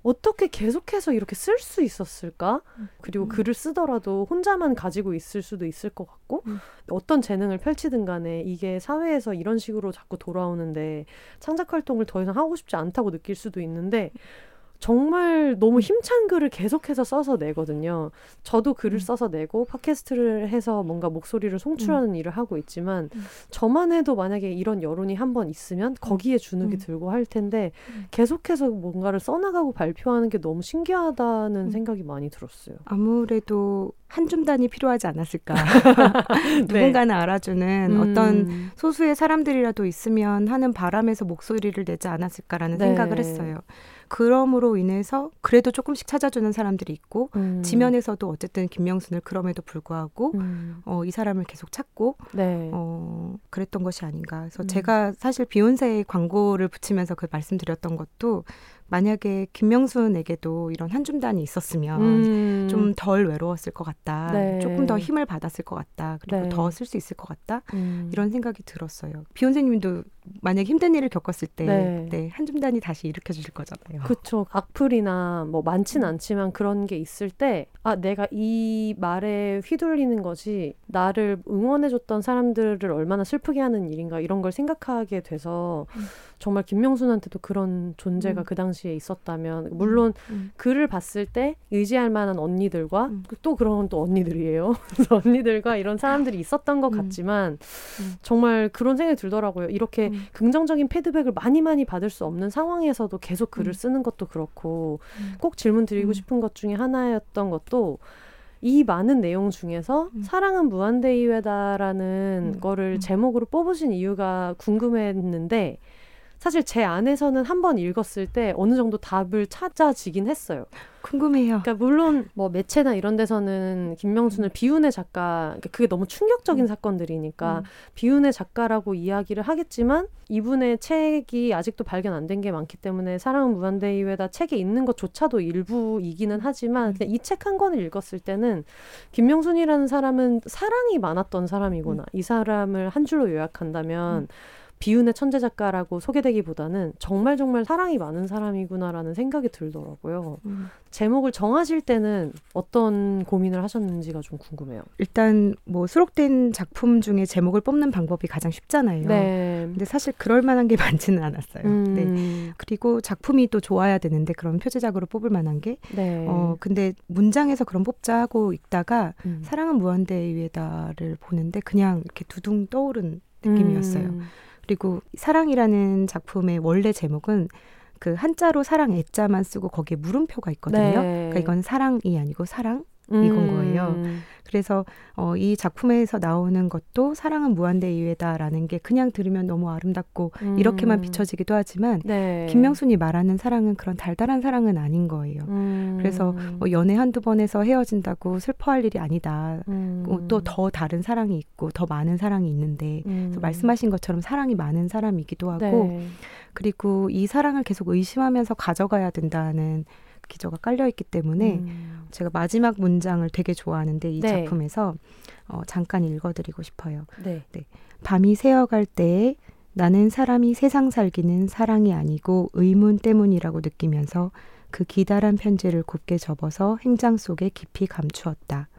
어떻게 계속해서 이렇게 쓸 수 있었을까? 음. 그리고 음. 글을 쓰더라도 혼자만 가지고 있을 수도 있을 것 같고 음. 어떤 재능을 펼치든 간에 이게 사회에서 이런 식으로 자꾸 돌아오는데 창작 활동을 더 이상 하고 싶지 않다고 느낄 수도 있는데 정말 너무 힘찬 글을 계속해서 써서 내거든요. 저도 글을 음. 써서 내고 팟캐스트를 해서 뭔가 목소리를 송출하는 음. 일을 하고 있지만 음. 저만 해도 만약에 이런 여론이 한 번 있으면 거기에 주눅이 음. 들고 할 텐데 음. 계속해서 뭔가를 써나가고 발표하는 게 너무 신기하다는 음. 생각이 많이 들었어요. 아무래도 한 줌단이 필요하지 않았을까. 네. 누군가는 알아주는 어떤 소수의 사람들이라도 있으면 하는 바람에서 목소리를 내지 않았을까라는 네. 생각을 했어요. 그럼으로 인해서 그래도 조금씩 찾아주는 사람들이 있고 음. 지면에서도 어쨌든 김명순을 그럼에도 불구하고 음. 어, 이 사람을 계속 찾고 네. 어, 그랬던 것이 아닌가. 그래서 음. 제가 사실 비욘세의 광고를 붙이면서 그 말씀드렸던 것도 만약에 김명순에게도 이런 한 줌단이 있었으면 음. 좀덜 외로웠을 것 같다. 네. 조금 더 힘을 받았을 것 같다. 그리고 네. 더쓸 수 있을 것 같다. 음. 이런 생각이 들었어요. 비욘세님도 만약 힘든 일을 겪었을 때, 네. 네, 한 줌단이 다시 일으켜 주실 거잖아요. 그렇죠. 악플이나 뭐 많진 음. 않지만 그런 게 있을 때, 아 내가 이 말에 휘둘리는 것이 나를 응원해 줬던 사람들을 얼마나 슬프게 하는 일인가 이런 걸 생각하게 돼서 음. 정말 김명순한테도 그런 존재가 음. 그 당시에 있었다면 물론 음. 글을 봤을 때 의지할 만한 언니들과 또 그런 또 언니들이에요. 언니들과 이런 사람들이 있었던 것 같지만 정말 그런 생각이 들더라고요. 이렇게 음. 긍정적인 피드백을 많이 많이 받을 수 없는 상황에서도 계속 글을 음. 쓰는 것도 그렇고 음. 꼭 질문 드리고 음. 싶은 것 중에 하나였던 것도 이 많은 내용 중에서 음. 사랑은 무한대이외다라는 음. 거를 제목으로 뽑으신 이유가 궁금했는데 사실 제 안에서는 한 번 읽었을 때 어느 정도 답을 찾아지긴 했어요. 궁금해요. 그러니까 물론 뭐 매체나 이런 데서는 김명순을 비운의 작가, 그러니까 그게 너무 충격적인 음. 사건들이니까 음. 비운의 작가라고 이야기를 하겠지만 이분의 책이 아직도 발견 안 된 게 많기 때문에 사랑은 무한대이외다 책에 있는 것조차도 일부이기는 하지만 그냥 이책 한 권을 읽었을 때는 김명순이라는 사람은 사랑이 많았던 사람이구나. 음. 이 사람을 한 줄로 요약한다면 음. 비운의 천재 작가라고 소개되기보다는 정말 정말 사랑이 많은 사람이구나라는 생각이 들더라고요. 음. 제목을 정하실 때는 어떤 고민을 하셨는지가 좀 궁금해요. 일단 뭐 수록된 작품 중에 제목을 뽑는 방법이 가장 쉽잖아요. 네. 근데 사실 그럴 만한 게 많지는 않았어요. 음. 네. 그리고 작품이 또 좋아야 되는데 그런 표제작으로 뽑을 만한 게 네. 어 근데 문장에서 그런 뽑자 하고 있다가 음. 사랑은 무한대 위에다를 보는데 그냥 이렇게 두둥 떠오른 느낌이었어요. 음. 그리고 사랑이라는 작품의 원래 제목은 그 한자로 사랑 애자만 쓰고 거기에 물음표가 있거든요. 네. 그러니까 이건 사랑이 아니고 사랑 음. 이건 거예요. 그래서 어, 이 작품에서 나오는 것도 사랑은 무한대 이외다라는 게 그냥 들으면 너무 아름답고 음. 이렇게만 비춰지기도 하지만 네. 김명순이 말하는 사랑은 그런 달달한 사랑은 아닌 거예요. 음. 그래서 뭐 연애 한두 번에서 헤어진다고 슬퍼할 일이 아니다. 음. 어, 또더 다른 사랑이 있고 더 많은 사랑이 있는데 음. 말씀하신 것처럼 사랑이 많은 사람이기도 하고 네. 그리고 이 사랑을 계속 의심하면서 가져가야 된다는 기저가 깔려 있기 때문에 음. 제가 마지막 문장을 되게 좋아하는데 이 네. 작품에서 어, 잠깐 읽어드리고 싶어요. 네. 네. 밤이 새어갈 때에 나는 사람이 세상 살기는 사랑이 아니고 의문 때문이라고 느끼면서 그 기다란 편지를 곱게 접어서 행장 속에 깊이 감추었다.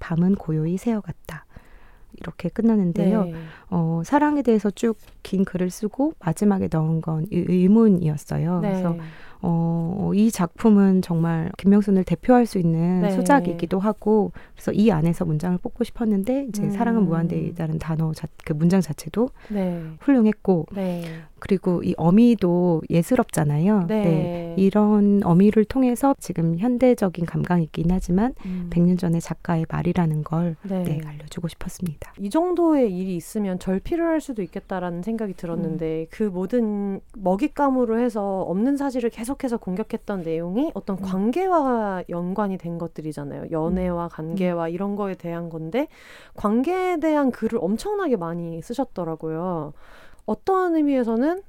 밤은 고요히 새어갔다. 이렇게 끝나는데요. 네. 어, 사랑에 대해서 쭉 긴 글을 쓰고 마지막에 넣은 건 의문이었어요. 네. 그래서 어, 이 작품은 정말 김명순을 대표할 수 있는 네. 수작이기도 하고 그래서 이 안에서 문장을 뽑고 싶었는데 이제 음. 사랑은 무한대이라는 단어 자, 그 문장 자체도 네. 훌륭했고 네. 그리고 이 어미도 예스럽잖아요. 네. 네. 이런 어미를 통해서 지금 현대적인 감각이 있긴 하지만 음. 100년 전의 작가의 말이라는 걸 네. 네. 알려주고 싶었습니다. 이 정도의 일이 있으면 절필을 할 수도 있겠다라는 생각이 들었는데 음. 그 모든 먹잇감으로 해서 없는 사실을 계속 계속해서 공격했던 내용이 어떤 음. 관계와 연관이 된 것들이잖아요. 연애와 음. 관계와 이런 거에 대한 건데 관계에 대한 글을 엄청나게 많이 쓰셨더라고요. 어떤 의미에서는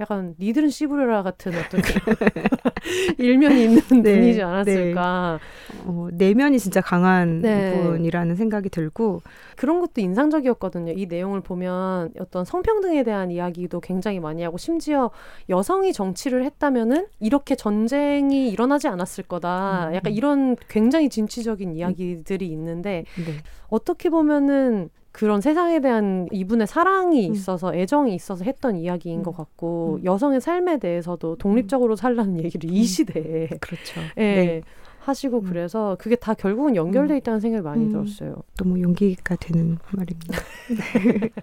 약간 니들은 씨부레라 같은 어떤 일면이 있는 네, 분이지 네. 않았을까. 네. 어, 내면이 진짜 강한 네. 분이라는 생각이 들고 그런 것도 인상적이었거든요. 이 내용을 보면 어떤 성평등에 대한 이야기도 굉장히 많이 하고 심지어 여성이 정치를 했다면은 이렇게 전쟁이 일어나지 않았을 거다. 음. 약간 이런 굉장히 진취적인 이야기들이 있는데 네. 어떻게 보면은 그런 세상에 대한 이분의 사랑이 음. 있어서 음. 애정이 있어서 했던 이야기인 음. 것 같고 음. 여성의 삶에 대해서도 독립적으로 살라는 얘기를 이 음. 시대에 그렇죠. 예, 네. 하시고 음. 그래서 그게 다 결국은 연결돼 있다는 생각이 많이 들었어요. 너무 용기가 되는 말입니다.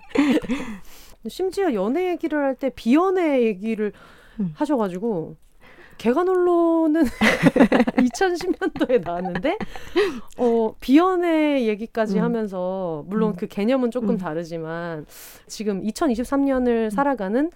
심지어 연애 얘기를 할 때 비연애 얘기를 하셔가지고 개관홀로는 2010년도에 나왔는데 어 비연의 얘기까지 음. 하면서 물론 음. 그 개념은 조금 음. 다르지만 지금 2023년을 음. 살아가는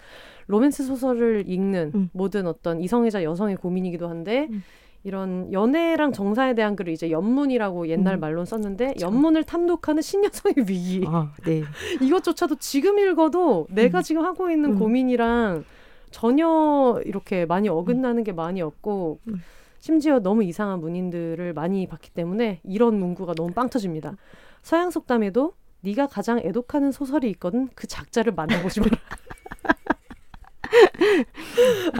로맨스 소설을 읽는 음. 모든 어떤 이성애자 여성의 고민이기도 한데 음. 이런 연애랑 정사에 대한 글을 이제 연문이라고 옛날 말로 썼는데. 연문을 탐독하는 신여성의 위기. 아, 네. 이것조차도 지금 읽어도 내가 지금 하고 있는 고민이랑 전혀 이렇게 많이 어긋나는 게 많이 없고 음. 심지어 너무 이상한 문인들을 많이 봤기 때문에 이런 문구가 너무 빵 터집니다. 서양 속담에도 네가 가장 애독하는 소설이 있거든 그 작자를 만나보지 마라.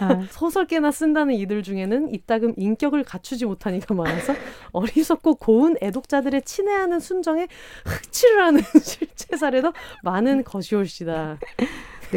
아. 소설 깨나 쓴다는 이들 중에는 이따금 인격을 갖추지 못하니까 많아서 어리석고 고운 애독자들의 친애하는 순정에 흑칠을 하는 실제 사례도 많은 것이올시다.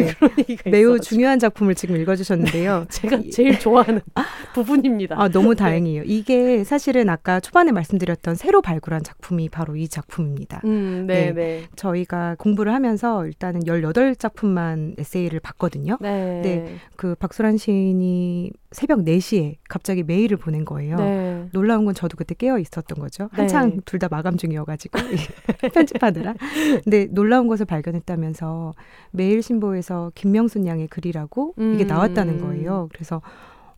네. 매우 있어가지고. 중요한 작품을 지금 읽어주셨는데요. 제가 제일 좋아하는 부분입니다. 아, 너무 네. 다행이에요. 이게 사실은 아까 초반에 말씀드렸던 새로 발굴한 작품이 바로 이 작품입니다. 음, 네, 네. 네. 저희가 공부를 하면서 일단은 18작품만 에세이를 봤거든요. 네. 네. 그 박소란 시인이 새벽 4시에 갑자기 메일을 보낸 거예요. 네. 놀라운 건 저도 그때 깨어 있었던 거죠. 네. 한창 네. 둘다 마감 중이어가지고 편집하느라. 근데 놀라운 것을 발견했다면서 매일 신보에서 책에서 김명순 양의 글이라고 음. 이게 나왔다는 거예요. 그래서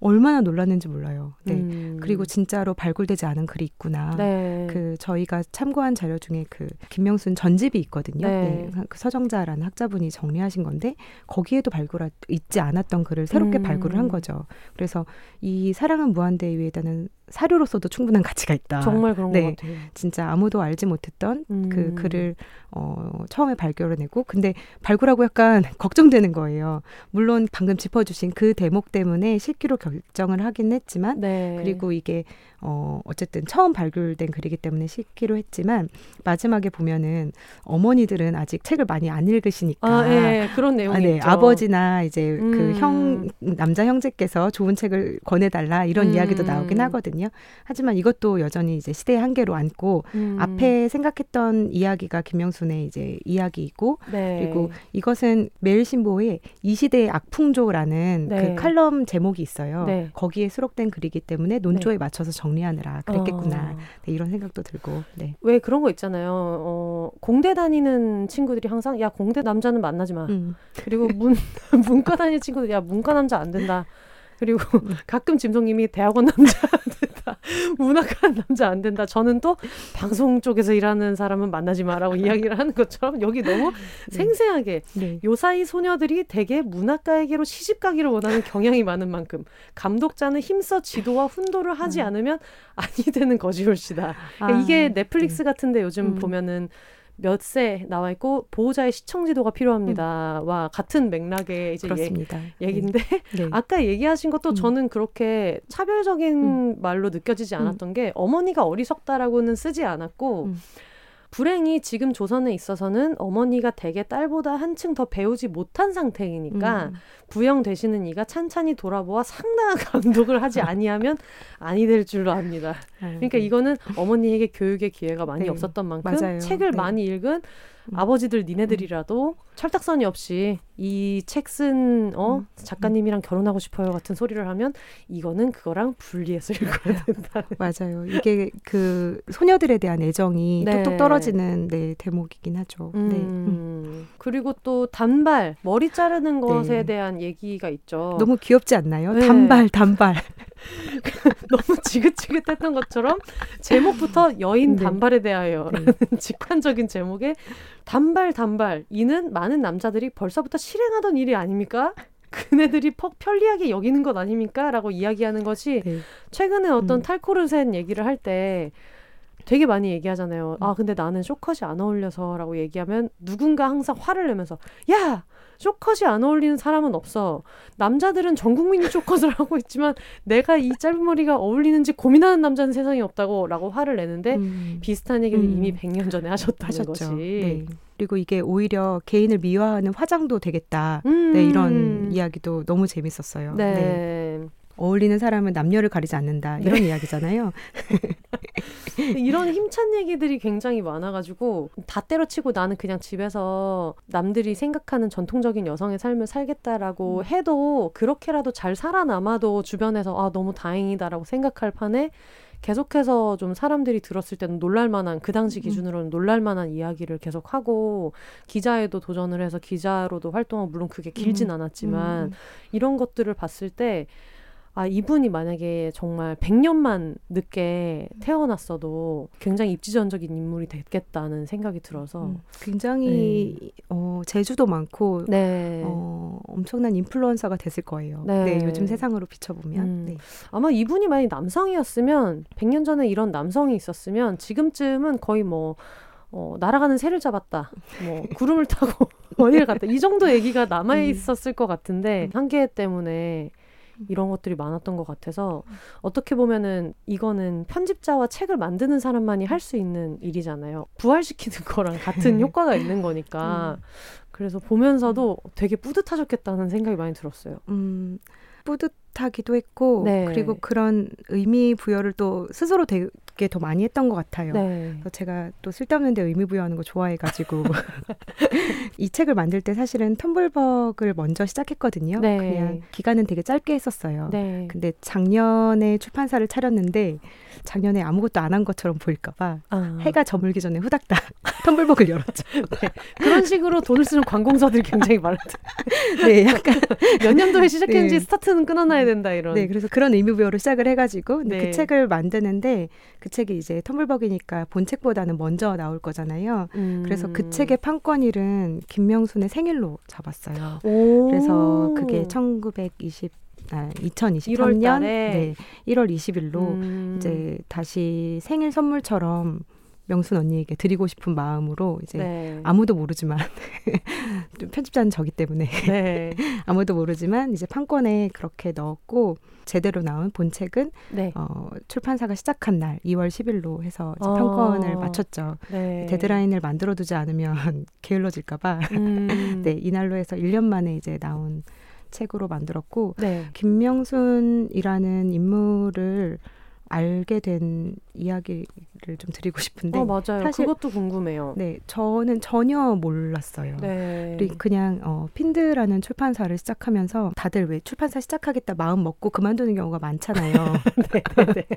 얼마나 놀랐는지 몰라요. 네. 음. 그리고 진짜로 발굴되지 않은 글이 있구나. 네. 그 저희가 참고한 자료 중에 그 김명순 전집이 있거든요. 네. 네. 그 서정자라는 학자분이 정리하신 건데 거기에도 발굴 있지 않았던 글을 새롭게 음. 발굴을 한 거죠. 그래서 이 사랑은 무한대 위에다는 사료로서도 충분한 가치가 있다. 정말 그런 네, 것 같아요. 진짜 아무도 알지 못했던 그 음. 그 글을 어, 처음에 발견해내고 근데 발굴하고 약간 걱정되는 거예요. 물론 방금 짚어주신 그 대목 때문에 실기로 결정을 하긴 했지만 네. 그리고 이게 어, 어쨌든 처음 발굴된 글이기 때문에 실기로 했지만 마지막에 보면은 어머니들은 아직 책을 많이 안 읽으시니까 아, 예, 그런 내용이 아, 네. 아버지나 이제 그 음. 그형 남자 형제께서 좋은 책을 권해달라 이런 음. 이야기도 나오긴 하거든요. 하지만 이것도 여전히 이제 시대의 한계로 안고 음. 앞에 생각했던 이야기가 김명순의 이제 이야기이고 네. 그리고 이것은 매일신보에 이 시대의 악풍조라는 그 네. 그 칼럼 제목이 있어요. 네. 거기에 수록된 글이기 때문에 논조에 네. 맞춰서 정 정리하느라 그랬겠구나 어. 네, 이런 생각도 들고 네. 왜 그런 거 있잖아요. 어, 공대 다니는 친구들이 항상 야 공대 남자는 만나지 마. 음. 그리고 문 문과 다니는 친구들 야 문과 남자 안 된다. 그리고 가끔 짐송님이 대학원 남자. 문학관 남자 안 된다. 저는 또 방송 쪽에서 일하는 사람은 만나지 마라고 이야기를 하는 것처럼 여기 너무 네. 생생하게 네. 요사이 소녀들이 대개 문학가에게로 시집 가기를 원하는 경향이 많은 만큼 감독자는 힘써 지도와 훈도를 하지 음. 않으면 아니 되는 것이올시다. 아, 이게 넷플릭스 네. 같은데 요즘 음. 보면은 몇 세 나와 있고 보호자의 시청 지도가 필요합니다와 음. 같은 맥락의 이제 그렇습니다. 얘, 기인데 네. 네. 아까 얘기하신 것도 음. 저는 그렇게 차별적인 음. 말로 느껴지지 음. 않았던 게 어머니가 어리석다라고는 쓰지 않았고 음. 불행히 지금 조선에 있어서는 어머니가 대개 딸보다 한층 더 배우지 못한 상태이니까 음. 부영 되시는 이가 찬찬히 돌아보아 상당한 감독을 하지 아니하면 아니 될 줄로 압니다. 그러니까 이거는 어머니에게 교육의 기회가 많이 네. 없었던 만큼 맞아요. 책을 네. 많이 읽은 음. 아버지들 니네들이라도 철딱선이 없이 이 책 쓴 어, 음. 작가님이랑 결혼하고 싶어요 같은 소리를 하면 이거는 그거랑 분리해서 읽어야 된다. 맞아요. 이게 그 소녀들에 대한 애정이 네. 뚝뚝 떨어지는 네, 대목이긴 하죠. 네. 음. 네. 그리고 또 단발 머리 자르는 것에 네. 대한 얘기가 있죠. 너무 귀엽지 않나요? 네. 단발 단발. 너무 지긋지긋했던 것처럼 제목부터 여인 네. 단발에 대하여라는 네. 직관적인 제목에 단발 단발 이는 많은 남자들이 벌써부터 실행하던 일이 아닙니까? 그네들이 퍽 편리하게 여기는 것 아닙니까? 라고 이야기하는 것이 네. 최근에 어떤 음. 탈코르센 얘기를 할 때 되게 많이 얘기하잖아요. 아, 근데 나는 쇼컷이 안 어울려서 라고 얘기하면 누군가 항상 화를 내면서 야! 쇼컷이 안 어울리는 사람은 없어. 남자들은 전 국민이 쇼컷을 하고 있지만 내가 이 짧은 머리가 어울리는지 고민하는 남자는 세상에 없다고 라고 화를 내는데 음. 비슷한 얘기를 음. 이미 100년 전에 하셨다는 하셨죠. 것이. 네. 그리고 이게 오히려 개인을 미화하는 화장도 되겠다. 음. 네, 이런 이야기도 너무 재밌었어요. 네. 네. 어울리는 사람은 남녀를 가리지 않는다 네. 이런 네. 이야기잖아요. 이런 힘찬 얘기들이 굉장히 많아가지고 다 때려치고 나는 그냥 집에서 남들이 생각하는 전통적인 여성의 삶을 살겠다라고 음. 해도 그렇게라도 잘 살아남아도 주변에서 아 너무 다행이다라고 생각할 판에 계속해서 좀 사람들이 들었을 때는 놀랄만한 그 당시 음. 기준으로는 놀랄만한 이야기를 계속 하고 기자에도 도전을 해서 기자로도 활동하고 물론 그게 길진 음. 않았지만 음. 이런 것들을 봤을 때 아, 이분이 만약에 정말 100년만 늦게 태어났어도 굉장히 입지전적인 인물이 됐겠다는 생각이 들어서 음, 굉장히 네. 어, 재주도 많고 네. 어, 엄청난 인플루언서가 됐을 거예요. 네. 네 요즘 세상으로 비춰보면. 음. 네. 아마 이분이 만약 남성이었으면 100년 전에 이런 남성이 있었으면 지금쯤은 거의 뭐 어, 날아가는 새를 잡았다. 뭐 구름을 타고 어디를 갔다. 이 정도 얘기가 남아 음. 있었을 음. 것 같은데 한계 때문에 이런 것들이 많았던 것 같아서 어떻게 보면은 이거는 편집자와 책을 만드는 사람만이 할 수 있는 일이잖아요. 부활시키는 거랑 같은 네. 효과가 있는 거니까. 음. 그래서 보면서도 되게 뿌듯하셨겠다는 생각이 많이 들었어요. 음, 뿌듯하기도 했고 네. 그리고 그런 의미 부여를 또 스스로 되게 더 많이 했던 것 같아요. 네. 그래서 제가 또 쓸데없는데 의미 부여하는 거 좋아해가지고 이 책을 만들 때 사실은 텀블벅을 먼저 시작했거든요. 네. 그냥 기간은 되게 짧게 했었어요. 네. 근데 작년에 출판사를 차렸는데 작년에 아무것도 안 한 것처럼 보일까봐 아. 해가 저물기 전에 후닥닥 텀블벅을 열었죠. 네. 그런 식으로 돈을 쓰는 관공서들이 굉장히 많았 네, 약간 몇 년도에 시작했는지 네. 스타트는 끊어놔야 된다 이런. 네, 그래서 그런 의미부여로 시작을 해가지고 그 네. 그 책을 만드는데 그 책이 이제 텀블벅이니까 본 책보다는 먼저 나올 거잖아요. 음. 그래서 그 책의 판권일은 김명순의 생일로 잡았어요. 오. 그래서 그게 1920 아, 2023년 네, 1월 20일로 음. 이제 다시 생일 선물처럼 명순 언니에게 드리고 싶은 마음으로 이제 네. 아무도 모르지만 편집자는 저기 때문에 네. 아무도 모르지만 이제 판권에 그렇게 넣었고 제대로 나온 본책은 네. 어, 출판사가 시작한 날 2월 10일로 해서 이제 어. 판권을 마쳤죠. 네. 데드라인을 만들어두지 않으면 게을러질까봐 음. 네 이날로 해서 1년 만에 이제 나온 책으로 만들었고 네. 김명순이라는 인물을 알게 된 이야기를 좀 드리고 싶은데 어, 맞아요. 사실 그것도 궁금해요. 네, 저는 전혀 몰랐어요. 네. 그냥 어, 핀드라는 출판사를 시작하면서 다들 왜 출판사 시작하겠다 마음 먹고 그만두는 경우가 많잖아요. 네, 네, 네.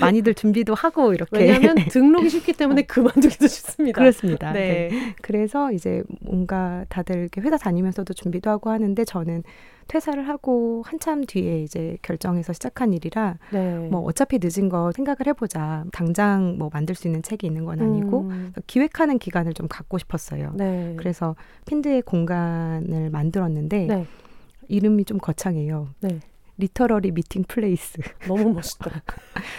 많이들 준비도 하고 이렇게 왜냐하면 등록이 쉽기 때문에 그만두기도 쉽습니다. 그렇습니다. 네. 네. 그래서 이제 뭔가 다들 이렇게 회사 다니면서도 준비도 하고 하는데 저는 퇴사를 하고 한참 뒤에 이제 결정해서 시작한 일이라 네. 뭐 어차피 늦은 거 생각을 해보자. 당장 뭐 만들 수 있는 책이 있는 건 아니고 음. 기획하는 기간을 좀 갖고 싶었어요. 네. 그래서 핀드의 공간을 만들었는데 네. 이름이 좀 거창해요. 네. Literary Meeting Place. 너무 멋있다.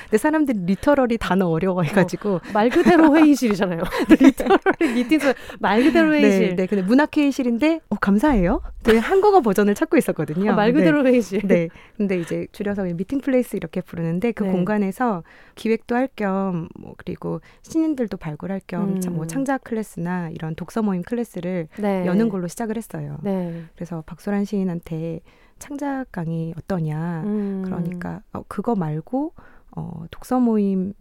근데 사람들이 literary 단어 어려워해가지고 어, 말 그대로 회의실이잖아요. Literary Meeting 말 그대로 네, 회의실. 네, 네. 근데 문학 회의실인데 어 감사해요. 네, 한국어 버전을 찾고 있었거든요. 어, 말 그대로 네. 회의실. 네. 근데 이제 줄여서 Meeting Place 이렇게 부르는데 그 네. 공간에서 기획도 할 겸 뭐 그리고 신인들도 발굴할 겸뭐 음. 창작 클래스나 이런 독서 모임 클래스를 네. 여는 걸로 시작을 했어요. 네. 그래서 박소란 시인한테 창작 강의 어떠냐. 음. 그러니까 어, 그거 말고 어, 독서 모임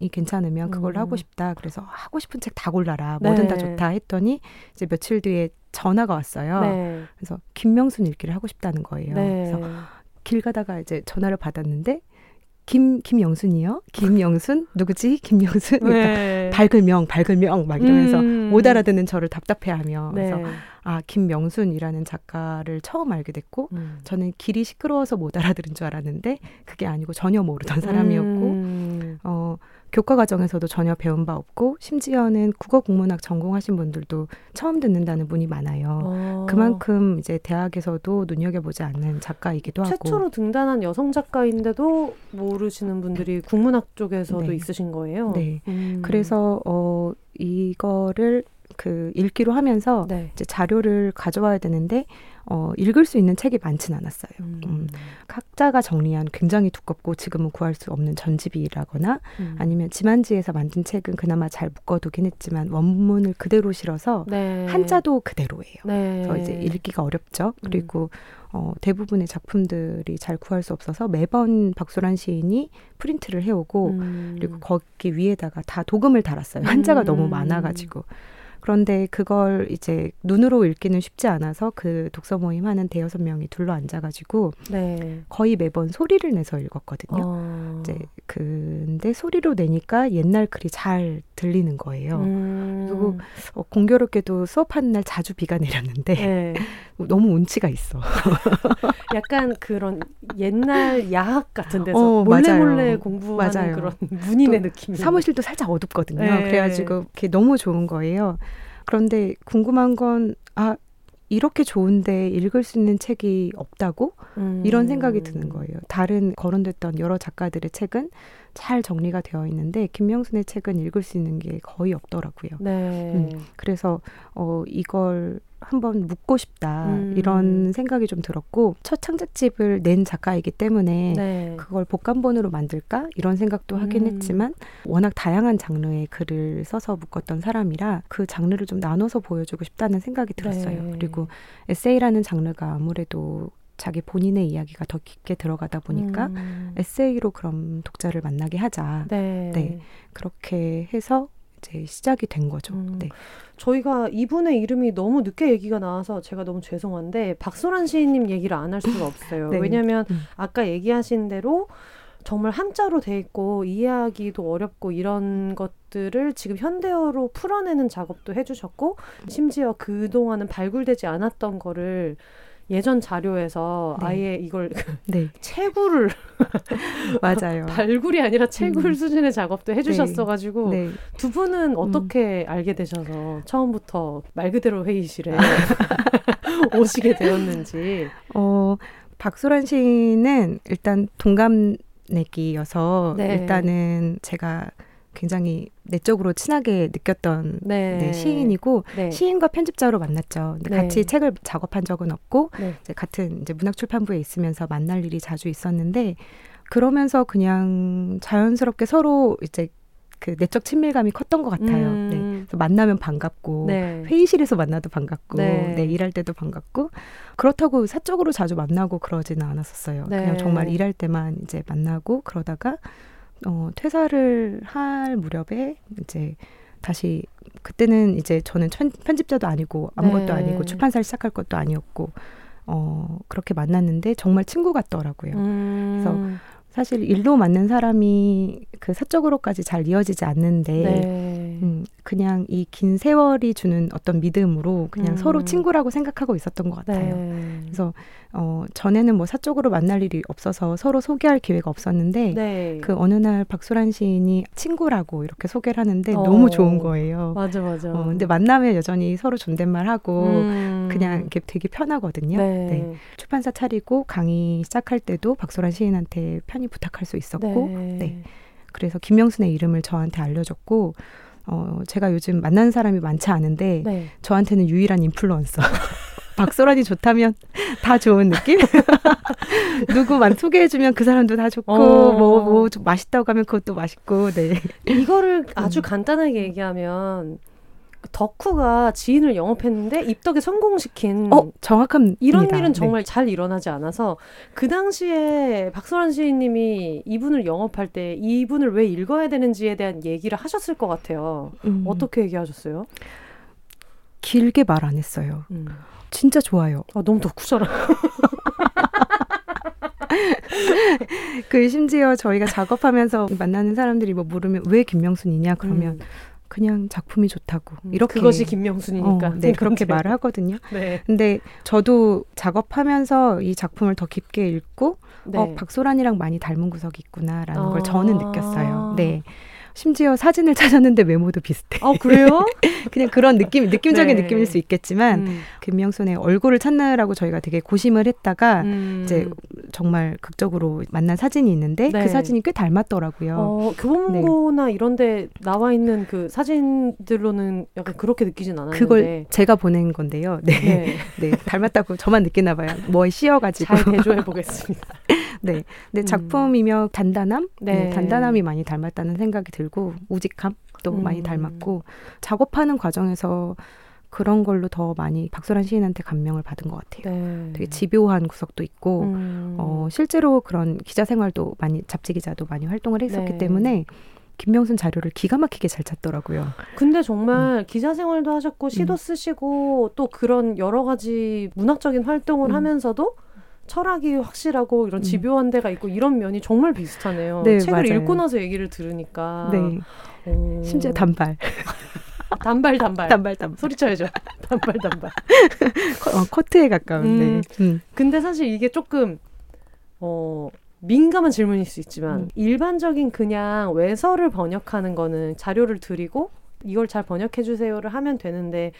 이 괜찮으면 그걸 음. 하고 싶다. 그래서 하고 싶은 책 다 골라라. 뭐든 네. 다 좋다 했더니 이제 며칠 뒤에 전화가 왔어요. 네. 그래서 김명순 읽기를 하고 싶다는 거예요. 네. 그래서 길 가다가 이제 전화를 받았는데 김 김영순이요? 김영순 누구지? 김영순 그러니까 네. 밝을명 밝을명 막 이러면서 음. 못 알아듣는 저를 답답해하며 네. 그래서 아 김명순이라는 작가를 처음 알게 됐고 음. 저는 길이 시끄러워서 못 알아들은 줄 알았는데 그게 아니고 전혀 모르던 사람이었고 음. 어 교과 과정에서도 전혀 배운 바 없고 심지어는 국어 국문학 전공하신 분들도 처음 듣는다는 분이 많아요. 어. 그만큼 이제 대학에서도 눈여겨보지 않는 작가이기도 하고 최초로 등단한 여성 작가인데도 모르시는 분들이 국문학 쪽에서도 네. 있으신 거예요. 네. 음. 그래서 어 이거를 그 읽기로 하면서 네. 이제 자료를 가져와야 되는데 어, 읽을 수 있는 책이 많진 않았어요. 음. 음. 각자가 정리한 굉장히 두껍고 지금은 구할 수 없는 전집이라거나 음. 아니면 지만지에서 만든 책은 그나마 잘 묶어두긴 했지만 원문을 그대로 실어서 네. 한자도 그대로예요. 네. 그래서 이제 읽기가 어렵죠. 음. 그리고 어, 대부분의 작품들이 잘 구할 수 없어서 매번 박소란 시인이 프린트를 해오고 음. 그리고 거기 위에다가 다 도금을 달았어요. 한자가 너무 음. 많아가지고. 그런데 그걸 이제 눈으로 읽기는 쉽지 않아서 그 독서 모임 하는 대여섯 명이 둘러 앉아가지고 네. 거의 매번 소리를 내서 읽었거든요. 어. 이제 근데 소리로 내니까 옛날 글이 잘 들리는 거예요. 음. 그리고 어, 공교롭게도 수업하는 날 자주 비가 내렸는데 네. 너무 운치가 있어. 약간 그런 옛날 야학 같은 데서 어, 몰래 맞아요. 몰래 공부하는 맞아요. 그런 문인의 느낌. 사무실도 살짝 어둡거든요. 네. 그래가지고 그게 너무 좋은 거예요. 그런데 궁금한 건, 아, 이렇게 좋은데 읽을 수 있는 책이 없다고? 음. 이런 생각이 드는 거예요. 다른 거론됐던 여러 작가들의 책은 잘 정리가 되어 있는데 김명순의 책은 읽을 수 있는 게 거의 없더라고요. 네. 음, 그래서 어 이걸 한번 묻고 싶다 음. 이런 생각이 좀 들었고 첫 창작집을 낸 작가이기 때문에 네. 그걸 복간본으로 만들까 이런 생각도 하긴 음. 했지만 워낙 다양한 장르의 글을 써서 묶었던 사람이라 그 장르를 좀 나눠서 보여주고 싶다는 생각이 들었어요. 네. 그리고 에세이라는 장르가 아무래도 자기 본인의 이야기가 더 깊게 들어가다 보니까 음. 에세이로 그럼 독자를 만나게 하자. 네. 네. 그렇게 해서 이제 시작이 된 거죠. 음. 네. 저희가 이분의 이름이 너무 늦게 얘기가 나와서 제가 너무 죄송한데 박소란 시인님 얘기를 안 할 수가 없어요. 네. 왜냐하면 음. 아까 얘기하신 대로 정말 한자로 돼 있고 이해하기도 어렵고 이런 것들을 지금 현대어로 풀어내는 작업도 해주셨고 심지어 그 동안은 발굴되지 않았던 거를 예전 자료에서 네. 아예 이걸 네. 채굴을 맞아요. 발굴이 아니라 채굴 음. 수준의 작업도 해주셨어가지고 네. 네. 두 분은 어떻게 음. 알게 되셔서 처음부터 말 그대로 회의실에 오시게 되었는지. 어 박소란 씨는 일단 동갑내기여서 네. 일단은 제가 굉장히 내적으로 친하게 느꼈던 네. 네, 시인이고 네. 시인과 편집자로 만났죠. 근데 네. 같이 책을 작업한 적은 없고 네. 이제 같은 이제 문학 출판부에 있으면서 만날 일이 자주 있었는데 그러면서 그냥 자연스럽게 서로 이제 그 내적 친밀감이 컸던 것 같아요. 음. 네. 그래서 만나면 반갑고 네. 회의실에서 만나도 반갑고 네. 네. 일할 때도 반갑고 그렇다고 사적으로 자주 만나고 그러지는 않았었어요. 그냥 정말 일할 때만 이제 만나고 그러다가 어, 퇴사를 할 무렵에 이제 다시 그때는 이제 저는 편집자도 아니고 아무것도 네. 아니고 출판사를 시작할 것도 아니었고 어, 그렇게 만났는데 정말 친구 같더라고요. 음. 그래서 사실 일로 만난 사람이 그 사적으로까지 잘 이어지지 않는데 네. 음, 그냥 이 긴 세월이 주는 어떤 믿음으로 그냥 음. 서로 친구라고 생각하고 있었던 것 같아요. 네. 그래서 어, 전에는 뭐 사적으로 만날 일이 없어서 서로 소개할 기회가 없었는데 네. 그 어느 날 박소란 시인이 친구라고 이렇게 소개를 하는데 어. 너무 좋은 거예요. 맞아 맞아. 어, 근데 만나면 여전히 서로 존댓말하고 음. 그냥 이렇게 되게 편하거든요. 네. 네. 출판사 차리고 강의 시작할 때도 박소란 시인한테 편히 부탁할 수 있었고 네. 네. 그래서 김명순의 이름을 저한테 알려줬고 어, 제가 요즘 만나는 사람이 많지 않은데 네. 저한테는 유일한 인플루언서. 박소란이 좋다면 다 좋은 느낌? 누구만 소개해주면 그 사람도 다 좋고, 어. 뭐, 뭐, 맛있다고 하면 그것도 맛있고, 네. 이거를 아주 음. 간단하게 얘기하면, 덕후가 지인을 영업했는데 입덕에 성공시킨 어, 정확한 이런 일은 네. 정말 네. 잘 일어나지 않아서 그 당시에 박소란 시인님이 이분을 영업할 때 이분을 왜 읽어야 되는지에 대한 얘기를 하셨을 것 같아요. 음. 어떻게 얘기하셨어요? 길게 말 안 했어요. 음. 진짜 좋아요. 아, 너무 덕후잖아. 그 심지어 저희가 작업하면서 만나는 사람들이 뭐 물으면 왜 김명순이냐 그러면 음. 그냥 작품이 좋다고 음, 이렇게 그것이 김명순이니까 어, 네 그렇게 말을 하거든요. 네. 근데 저도 작업하면서 이 작품을 더 깊게 읽고 네. 어 박소란이랑 많이 닮은 구석이 있구나라는 아~ 걸 저는 느꼈어요. 네. 심지어 사진을 찾았는데 외모도 비슷해. 아 그래요? 그냥 그런 느낌, 느낌적인 네. 느낌일 수 있겠지만 음. 김명순의 얼굴을 찾느라고 저희가 되게 고심을 했다가 음. 이제 정말 극적으로 만난 사진이 있는데 그 네. 그 사진이 꽤 닮았더라고요. 어, 교보문고나 네. 이런데 나와 있는 그 사진들로는 약간 그렇게 느끼진 않았는데 그걸 제가 보낸 건데요. 네, 네, 네 닮았다고 저만 느끼나 봐요. 뭐에 씌어가지고 잘 대조해 보겠습니다. 네, 근데 음. 작품이며 단단함, 네. 네. 단단함이 많이 닮았다는 생각이 들고 우직함도 음. 많이 닮았고 작업하는 과정에서 그런 걸로 더 많이 박소란 시인한테 감명을 받은 것 같아요. 네. 되게 집요한 구석도 있고 음. 어, 실제로 그런 기자 생활도 많이 잡지 기자도 많이 활동을 했었기 네. 때문에 김명순 자료를 기가 막히게 잘 찾더라고요. 근데 정말 음. 기자 생활도 하셨고 시도 음. 쓰시고 또 그런 여러 가지 문학적인 활동을 음. 하면서도 철학이 확실하고 이런 음. 집요한 데가 있고 이런 면이 정말 비슷하네요. 네, 책을 맞아요. 읽고 나서 얘기를 들으니까. 네. 오. 심지어 단발. 단발 단발. 단발 단발. 소리쳐야죠. 단발 단발. 어, 커트에 가까운데. 음, 음. 근데 사실 이게 조금 어 민감한 질문일 수 있지만 음. 일반적인 그냥 외서를 번역하는 거는 자료를 드리고 이걸 잘 번역해 주세요를 하면 되는데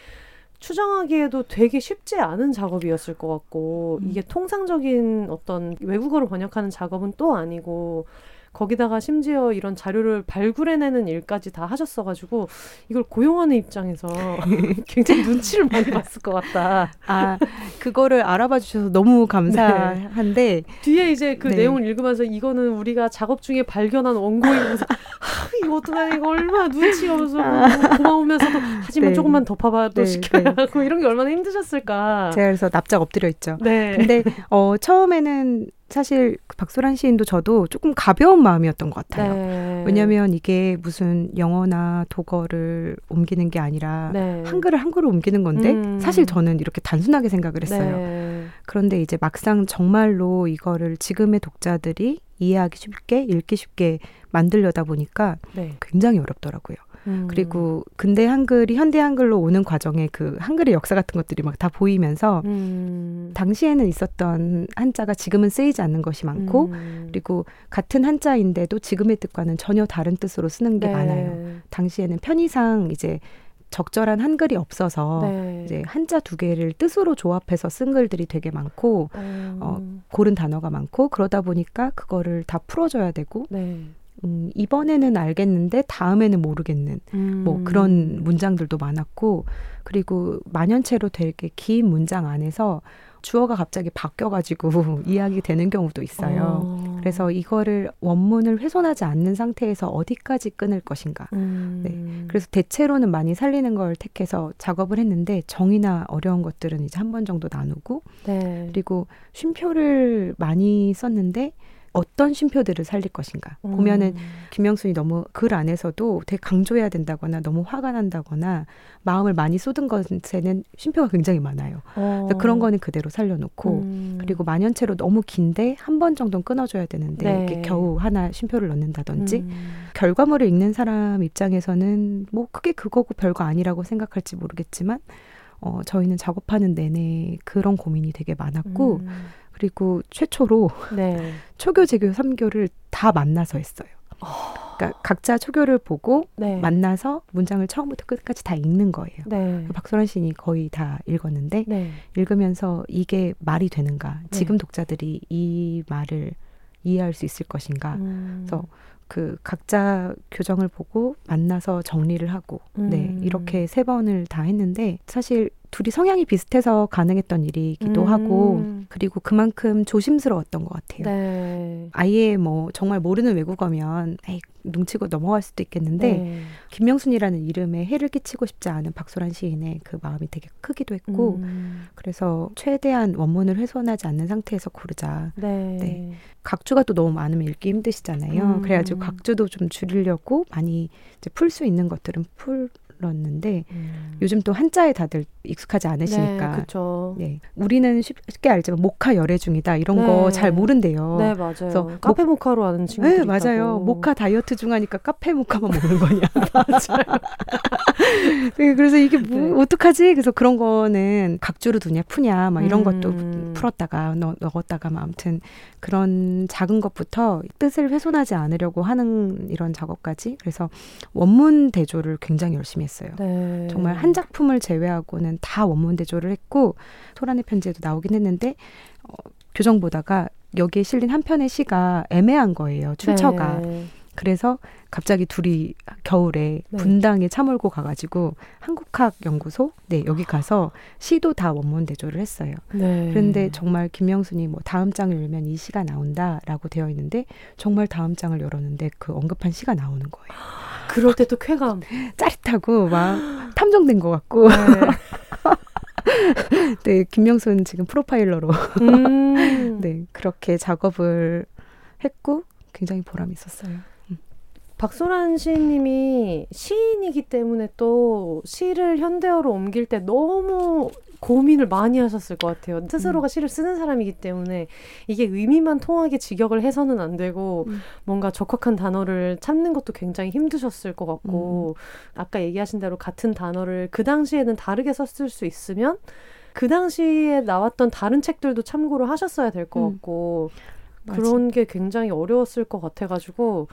추정하기에도 되게 쉽지 않은 작업이었을 것 같고 음. 이게 통상적인 어떤 외국어를 번역하는 작업은 또 아니고 거기다가 심지어 이런 자료를 발굴해내는 일까지 다 하셨어가지고 이걸 고용하는 입장에서 굉장히 눈치를 많이 봤을 것 같다. 아 그거를 알아봐 주셔서 너무 감사한데 네. 뒤에 이제 그 네. 내용을 읽으면서 이거는 우리가 작업 중에 발견한 원고이면서 아, 이거 어떡하냐 이거 얼마나 눈치가 없어서 아. 고마우면서도 하지만 네. 조금만 더 봐봐도 네. 시켜야 네. 하고 이런 게 얼마나 힘드셨을까. 제가 그래서 납작 엎드려 있죠. 네. 근데 어 처음에는 사실 그 박소란 시인도 저도 조금 가벼운 마음이었던 것 같아요. 네. 왜냐하면 이게 무슨 영어나 독어를 옮기는 게 아니라 네. 한글을 한글로 옮기는 건데 음. 사실 저는 이렇게 단순하게 생각을 했어요. 네. 그런데 이제 막상 정말로 이거를 지금의 독자들이 이해하기 쉽게 읽기 쉽게 만들려다 보니까 네. 굉장히 어렵더라고요. 음. 그리고 근대 한글이 현대 한글로 오는 과정에 그 한글의 역사 같은 것들이 막 다 보이면서 음. 당시에는 있었던 한자가 지금은 쓰이지 않는 것이 많고 음. 그리고 같은 한자인데도 지금의 뜻과는 전혀 다른 뜻으로 쓰는 게 네. 많아요. 당시에는 편의상 이제 적절한 한글이 없어서 네. 이제 한자 두 개를 뜻으로 조합해서 쓴 글들이 되게 많고 어, 어, 고른 단어가 많고 그러다 보니까 그거를 다 풀어줘야 되고 네. 음, 이번에는 알겠는데 다음에는 모르겠는 뭐 음. 그런 문장들도 많았고 그리고 만연체로 되게 긴 문장 안에서 주어가 갑자기 바뀌어가지고 이야기 되는 경우도 있어요. 어. 그래서 이거를 원문을 훼손하지 않는 상태에서 어디까지 끊을 것인가. 음. 네. 그래서 대체로는 많이 살리는 걸 택해서 작업을 했는데 정의나 어려운 것들은 이제 한 번 정도 나누고 네. 그리고 쉼표를 많이 썼는데 어떤 쉼표들을 살릴 것인가. 음. 보면은 김명순이 너무 글 안에서도 되게 강조해야 된다거나 너무 화가 난다거나 마음을 많이 쏟은 것에는 쉼표가 굉장히 많아요. 어. 그래서 그런 거는 그대로 살려놓고 음. 그리고 만연체로 너무 긴데 한 번 정도는 끊어줘야 되는데 네. 이렇게 겨우 하나 쉼표를 넣는다든지 음. 결과물을 읽는 사람 입장에서는 뭐 크게 그거고 별거 아니라고 생각할지 모르겠지만 어, 저희는 작업하는 내내 그런 고민이 되게 많았고 음. 그리고 최초로 네. 초교, 재교, 삼교를 다 만나서 했어요. 그러니까 각자 초교를 보고 네. 만나서 문장을 처음부터 끝까지 다 읽는 거예요. 네. 박소란 시인이 거의 다 읽었는데 네. 읽으면서 이게 말이 되는가? 네. 지금 독자들이 이 말을 이해할 수 있을 것인가? 음. 그래서 그 각자 교정을 보고 만나서 정리를 하고 네 음. 이렇게 세 번을 다 했는데 사실 둘이 성향이 비슷해서 가능했던 일이기도 음. 하고 그리고 그만큼 조심스러웠던 것 같아요. 네. 아예 뭐 정말 모르는 외국어면 에이, 눈치고 넘어갈 수도 있겠는데 네. 김명순이라는 이름에 해를 끼치고 싶지 않은 박소란 시인의 그 마음이 되게 크기도 했고 음. 그래서 최대한 원문을 훼손하지 않는 상태에서 고르자. 네. 네. 각주가 또 너무 많으면 읽기 힘드시잖아요. 음. 그래가지고 각주도 좀 줄이려고 많이 풀수 있는 것들은 풀 었는데 음. 요즘 또 한자에 다들 익숙하지 않으시니까. 네, 그렇죠. 네. 우리는 쉽게 알지만 모카 열애 중이다 이런 네. 거잘 모른대요. 네, 맞아요. 그래서 카페 모 카로 아는 친구들 네, 맞아요. 모카 다이어트 중 하니까 카페 모카만 먹는 거냐. 맞아요. 네, 그래서 이게 뭐 네. 어떡하지? 그래서 그런 거는 각주로 두냐 푸냐 막 이런 음. 것도 풀었다가 넣, 넣었다가 막 아무튼 그런 작은 것부터 뜻을 훼손하지 않으려고 하는 이런 작업까지 그래서 원문 대조를 굉장히 열심히 했어요. 네. 정말 한 작품을 제외하고는 다 원문 대조를 했고 소란의 편지에도 나오긴 했는데 어, 교정 보다가 여기에 실린 한 편의 시가 애매한 거예요. 출처가. 네. 그래서 갑자기 둘이 겨울에 네. 분당에 차 몰고 가가지고 한국학 연구소 네 여기 가서 시도 다 원문 대조를 했어요. 네. 그런데 정말 김명순이 뭐 다음 장을 열면 이 시가 나온다라고 되어 있는데 정말 다음 장을 열었는데 그 언급한 시가 나오는 거예요. 그럴 때 또 쾌감. 짜릿하고 막 탐정된 것 같고. 네. 네, 김명순 지금 프로파일러로 음. 네 그렇게 작업을 했고 굉장히 보람이 있었어요. 박소란 시인님이 시인이기 때문에 또 시를 현대어로 옮길 때 너무 고민을 많이 하셨을 것 같아요. 스스로가 시를 쓰는 사람이기 때문에 이게 의미만 통하게 직역을 해서는 안 되고 음. 뭔가 적확한 단어를 찾는 것도 굉장히 힘드셨을 것 같고 아까 얘기하신 대로 같은 단어를 그 당시에는 다르게 썼을 수 있으면 그 당시에 나왔던 다른 책들도 참고를 하셨어야 될것 음. 같고 맞아. 그런 게 굉장히 어려웠을 것 같아가지고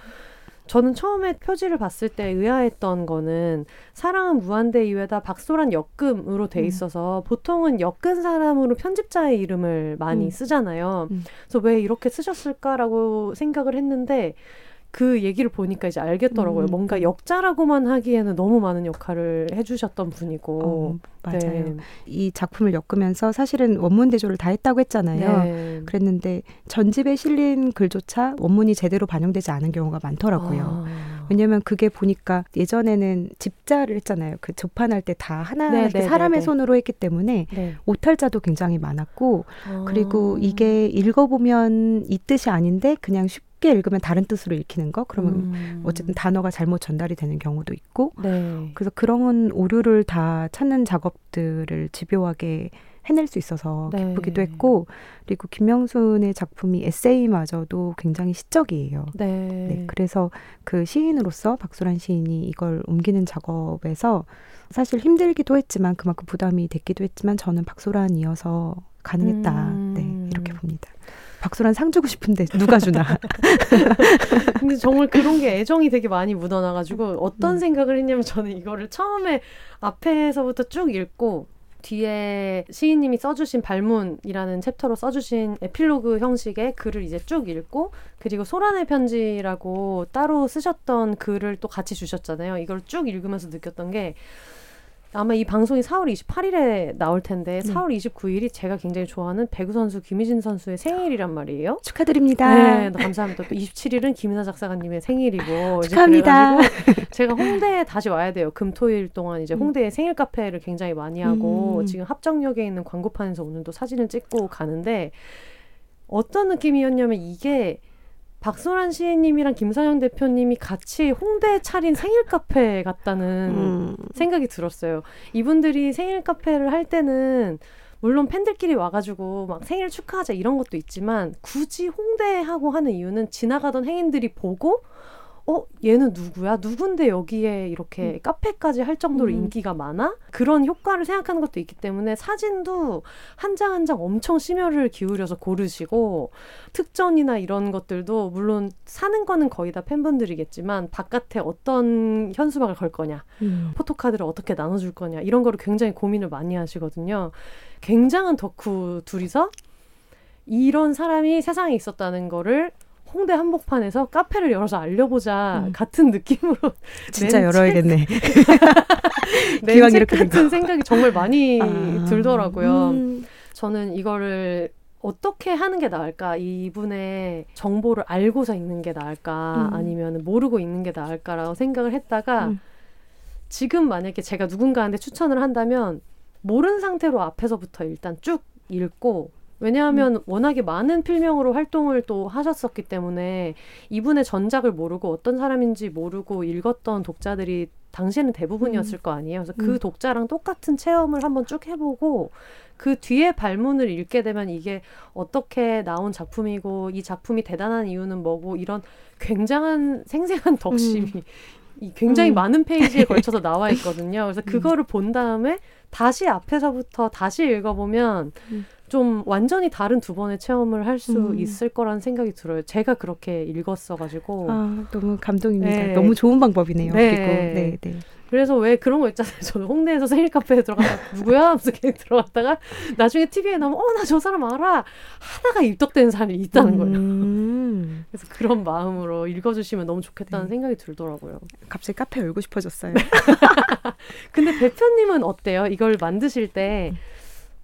저는 처음에 표지를 봤을 때 의아했던 거는 사랑은 무한대 이외다 박소란 역금으로 돼 음. 있어서 보통은 엮은 사람으로 편집자의 이름을 많이 음. 쓰잖아요. 음. 그래서 왜 이렇게 쓰셨을까라고 생각을 했는데 그 얘기를 보니까 이제 알겠더라고요. 음. 뭔가 역자라고만 하기에는 너무 많은 역할을 해주셨던 분이고. 어, 맞아요. 네. 이 작품을 엮으면서 사실은 원문 대조를 다 했다고 했잖아요. 네. 그랬는데 전집에 실린 글조차 원문이 제대로 반영되지 않은 경우가 많더라고요. 아. 왜냐면 그게 보니까 예전에는 집자를 했잖아요. 그 조판할 때 다 하나 네, 이렇게 네, 사람의 네, 네. 손으로 했기 때문에 네. 오탈자도 굉장히 많았고 그리고 아. 이게 읽어보면 이 뜻이 아닌데 그냥 쉽게 읽으면 다른 뜻으로 읽히는 거 그러면 음. 어쨌든 단어가 잘못 전달이 되는 경우도 있고 네. 그래서 그런 오류를 다 찾는 작업들을 집요하게 해낼 수 있어서 네. 기쁘기도 했고 그리고 김명순의 작품이 에세이마저도 굉장히 시적이에요. 네. 네. 그래서 그 시인으로서 박소란 시인이 이걸 옮기는 작업에서 사실 힘들기도 했지만 그만큼 부담이 됐기도 했지만 저는 박소란이어서 가능했다. 음. 네, 이렇게 봅니다. 박소란 상 주고 싶은데 누가 주나. 근데 정말 그런 게 애정이 되게 많이 묻어나가지고 어떤 음. 생각을 했냐면 저는 이거를 처음에 앞에서부터 쭉 읽고 뒤에 시인님이 써주신 발문이라는 챕터로 써주신 에필로그 형식의 글을 이제 쭉 읽고 그리고 소란의 편지라고 따로 쓰셨던 글을 또 같이 주셨잖아요. 이걸 쭉 읽으면서 느꼈던 게 아마 이 방송이 4월 28일에 나올 텐데 네. 4월 29일이 제가 굉장히 좋아하는 배구 선수 김희진 선수의 생일이란 말이에요. 축하드립니다. 네, 감사합니다. 또 27일은 김은하 작사가님의 생일이고 축하합니다. 제가 홍대에 다시 와야 돼요. 금토일 동안 이제 음. 홍대에 생일 카페를 굉장히 많이 하고 음. 지금 합정역에 있는 광고판에서 오늘도 사진을 찍고 가는데 어떤 느낌이었냐면 이게 박소란 시인님이랑 김선영 대표님이 같이 홍대에 차린 생일 카페 같다는 음. 생각이 들었어요. 이분들이 생일 카페를 할 때는 물론 팬들끼리 와가지고 막 생일 축하하자 이런 것도 있지만 굳이 홍대에 하고 하는 이유는 지나가던 행인들이 보고 어 얘는 누구야 누군데 여기에 이렇게 음. 카페까지 할 정도로 음. 인기가 많아 그런 효과를 생각하는 것도 있기 때문에 사진도 한장 한 장 엄청 심혈을 기울여서 고르시고 특전이나 이런 것들도 물론 사는 거는 거의 다 팬분들이겠지만 바깥에 어떤 현수막을 걸 거냐 음. 포토카드를 어떻게 나눠줄 거냐 이런 거를 굉장히 고민을 많이 하시거든요 굉장한 덕후 둘이서 이런 사람이 세상에 있었다는 거를 홍대 한복판에서 카페를 열어서 알려보자 음. 같은 느낌으로 진짜 열어야겠네. 기왕 이렇게 같은 생각이 정말 많이 아. 들더라고요. 음. 저는 이거를 어떻게 하는 게 나을까? 이분의 정보를 알고서 읽는 게 나을까? 음. 아니면 모르고 읽는 게 나을까라고 생각을 했다가 음. 지금 만약에 제가 누군가한테 추천을 한다면 모른 상태로 앞에서부터 일단 쭉 읽고 왜냐하면 음. 워낙에 많은 필명으로 활동을 또 하셨었기 때문에 이분의 전작을 모르고 어떤 사람인지 모르고 읽었던 독자들이 당시에는 대부분이었을 음. 거 아니에요. 그래서 그 음. 독자랑 똑같은 체험을 한번 쭉 해보고 그 뒤에 발문을 읽게 되면 이게 어떻게 나온 작품이고 이 작품이 대단한 이유는 뭐고 이런 굉장한 생생한 덕심이 음. 이 굉장히 음. 많은 페이지에 걸쳐서 나와 있거든요. 그래서 음. 그거를 본 다음에 다시 앞에서부터 다시 읽어보면 음. 좀 완전히 다른 두 번의 체험을 할수 음. 있을 거라는 생각이 들어요. 제가 그렇게 읽었어가지고. 아, 너무 감동입니다. 네. 너무 좋은 방법이네요. 네. 그리고, 네, 네. 그래서 왜 그런 거 있잖아요. 저는 홍대에서 생일 카페에 들어가서 누구야? 하면서 그냥 들어갔다가 나중에 TV에 나오면 어, 나 저 사람 알아. 하다가 입덕되는 사람이 있다는 거예요. 음. 그래서 그런 마음으로 읽어주시면 너무 좋겠다는 네. 생각이 들더라고요. 갑자기 카페 열고 싶어졌어요. 근데 대표님은 어때요? 이걸 만드실 때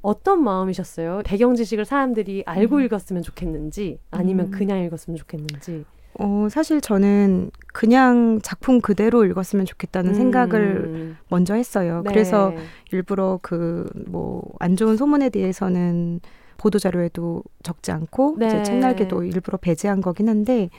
어떤 마음이셨어요? 배경 지식을 사람들이 알고 음. 읽었으면 좋겠는지 아니면 음. 그냥 읽었으면 좋겠는지. 어, 사실 저는 그냥 작품 그대로 읽었으면 좋겠다는 음. 생각을 먼저 했어요. 네. 그래서 일부러 그 뭐 안 좋은 소문에 대해서는 보도 자료에도 적지 않고 네. 이제 책날개도 일부러 배제한 거긴 한데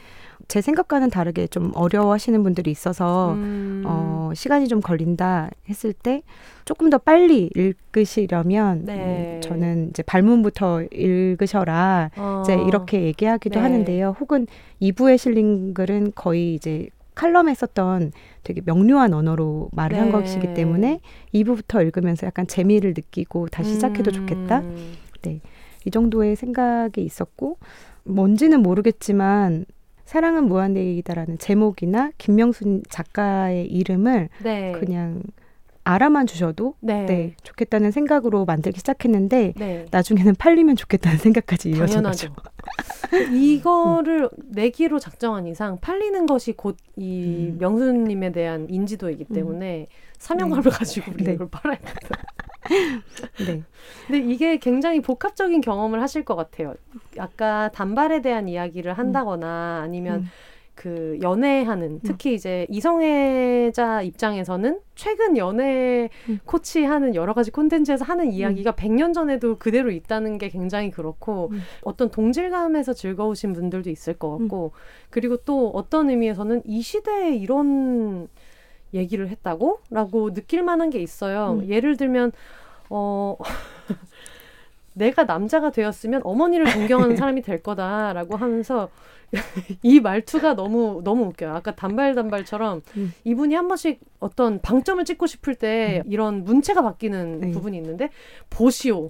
제 생각과는 다르게 좀 어려워하시는 분들이 있어서 음. 어, 시간이 좀 걸린다 했을 때 조금 더 빨리 읽으시려면 네. 음, 저는 이제 발문부터 읽으셔라 어. 이제 이렇게 얘기하기도 네. 하는데요. 혹은 2부에 실린 글은 거의 이제 칼럼에 썼던 되게 명료한 언어로 말을 네. 한 것이기 때문에 2부부터 읽으면서 약간 재미를 느끼고 다시 시작해도 좋겠다. 음. 네. 이 정도의 생각이 있었고 뭔지는 모르겠지만 사랑은 무한대이다라는 제목이나 김명순 작가의 이름을 네. 그냥 알아만 주셔도 네. 네. 좋겠다는 생각으로 만들기 시작했는데 네. 나중에는 팔리면 좋겠다는 생각까지 이어진 거죠. 이거를 음. 내기로 작정한 이상 팔리는 것이 곧이 음. 명수님에 대한 인지도이기 음. 때문에 음. 사명감을 네. 가지고 우리 네. 이걸 팔아야겠다. 네. 근데 이게 굉장히 복합적인 경험을 하실 것 같아요. 아까 단발에 대한 이야기를 음. 한다거나 아니면 음. 그 연애하는 음. 특히 이제 이성애자 입장에서는 최근 연애 음. 코치하는 여러 가지 콘텐츠에서 하는 이야기가 음. 100년 전에도 그대로 있다는 게 굉장히 그렇고 음. 어떤 동질감에서 즐거우신 분들도 있을 것 같고 음. 그리고 또 어떤 의미에서는 이 시대에 이런 얘기를 했다고? 라고 느낄 만한 게 있어요. 음. 예를 들면 어 내가 남자가 되었으면 어머니를 존경하는 사람이 될 거다라고 하면서 이 말투가 너무 너무 웃겨요. 아까 단발 단발처럼 음. 이분이 한 번씩 어떤 방점을 찍고 싶을 때 음. 이런 문체가 바뀌는 네. 부분이 있는데 보시오.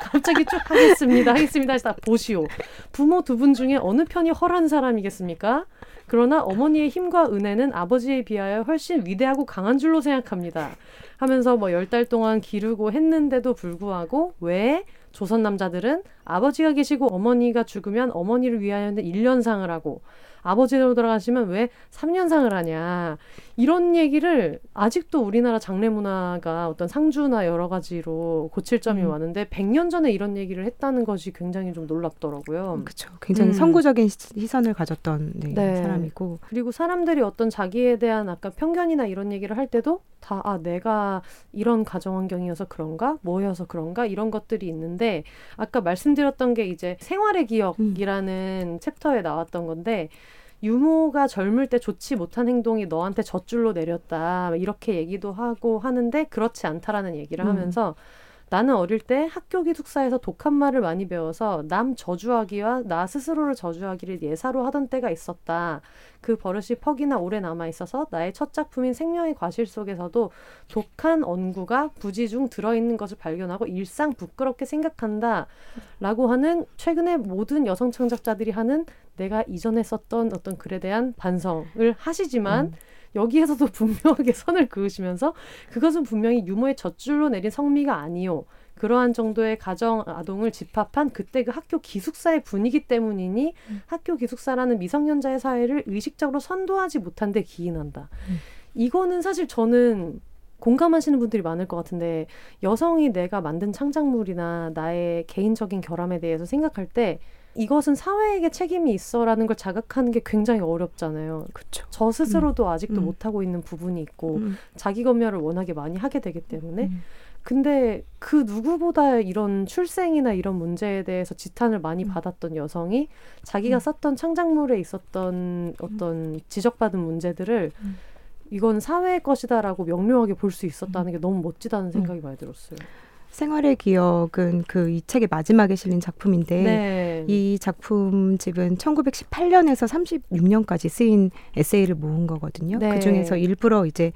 갑자기 쭉 하겠습니다. 하겠습니다. 하시다 보시오. 부모 두 분 중에 어느 편이 헐한 사람이겠습니까? 그러나 어머니의 힘과 은혜는 아버지에 비하여 훨씬 위대하고 강한 줄로 생각합니다. 하면서 뭐 열 달 동안 기르고 했는데도 불구하고 왜 조선 남자들은 아버지가 계시고 어머니가 죽으면 어머니를 위하여는 1년상을 하고 아버지로 돌아가시면 왜 3년상을 하냐. 이런 얘기를 아직도 우리나라 장례 문화가 어떤 상주나 여러 가지로 고칠 점이 음. 많은데 100년 전에 이런 얘기를 했다는 것이 굉장히 좀 놀랍더라고요. 그렇죠. 굉장히 음. 선구적인 시선을 가졌던 네, 네. 사람이고 그리고 사람들이 어떤 자기에 대한 아까 편견이나 이런 얘기를 할 때도 다 아, 내가 이런 가정 환경이어서 그런가? 뭐여서 그런가? 이런 것들이 있는데 아까 말씀드렸던 게 이제 생활의 기억이라는 음. 챕터에 나왔던 건데 유모가 젊을 때 좋지 못한 행동이 너한테 젖줄로 내렸다. 이렇게 얘기도 하고 하는데 그렇지 않다라는 얘기를 음. 하면서 나는 어릴 때 학교 기숙사에서 독한 말을 많이 배워서 남 저주하기와 나 스스로를 저주하기를 예사로 하던 때가 있었다. 그 버릇이 퍽이나 오래 남아 있어서 나의 첫 작품인 생명의 과실 속에서도 독한 언구가 부지 중 들어있는 것을 발견하고 일상 부끄럽게 생각한다. 라고 하는 최근에 모든 여성 창작자들이 하는 내가 이전에 썼던 어떤 글에 대한 반성을 하시지만 음. 여기에서도 분명하게 선을 그으시면서 그것은 분명히 유머의 젖줄로 내린 성미가 아니요. 그러한 정도의 가정 아동을 집합한 그때 그 학교 기숙사의 분위기 때문이니 음. 학교 기숙사라는 미성년자의 사회를 의식적으로 선도하지 못한 데 기인한다. 음. 이거는 사실 저는 공감하시는 분들이 많을 것 같은데 여성이 내가 만든 창작물이나 나의 개인적인 결함에 대해서 생각할 때 이것은 사회에게 책임이 있어라는 걸 자각하는 게 굉장히 어렵잖아요. 그쵸. 저 스스로도 음. 아직도 음. 못하고 있는 부분이 있고 음. 자기 검열을 워낙에 많이 하게 되기 때문에 음. 근데 그 누구보다 이런 출생이나 이런 문제에 대해서 지탄을 많이 음. 받았던 여성이 자기가 음. 썼던 창작물에 있었던 어떤 지적받은 문제들을 이건 사회의 것이다라고 명료하게 볼 수 있었다는 게 너무 멋지다는 생각이 많이 들었어요. 생활의 기억은 그 이 책의 마지막에 실린 작품인데 네. 이 작품집은 1918년에서 36년까지 쓰인 에세이를 모은 거거든요. 네. 그 중에서 일부러 이제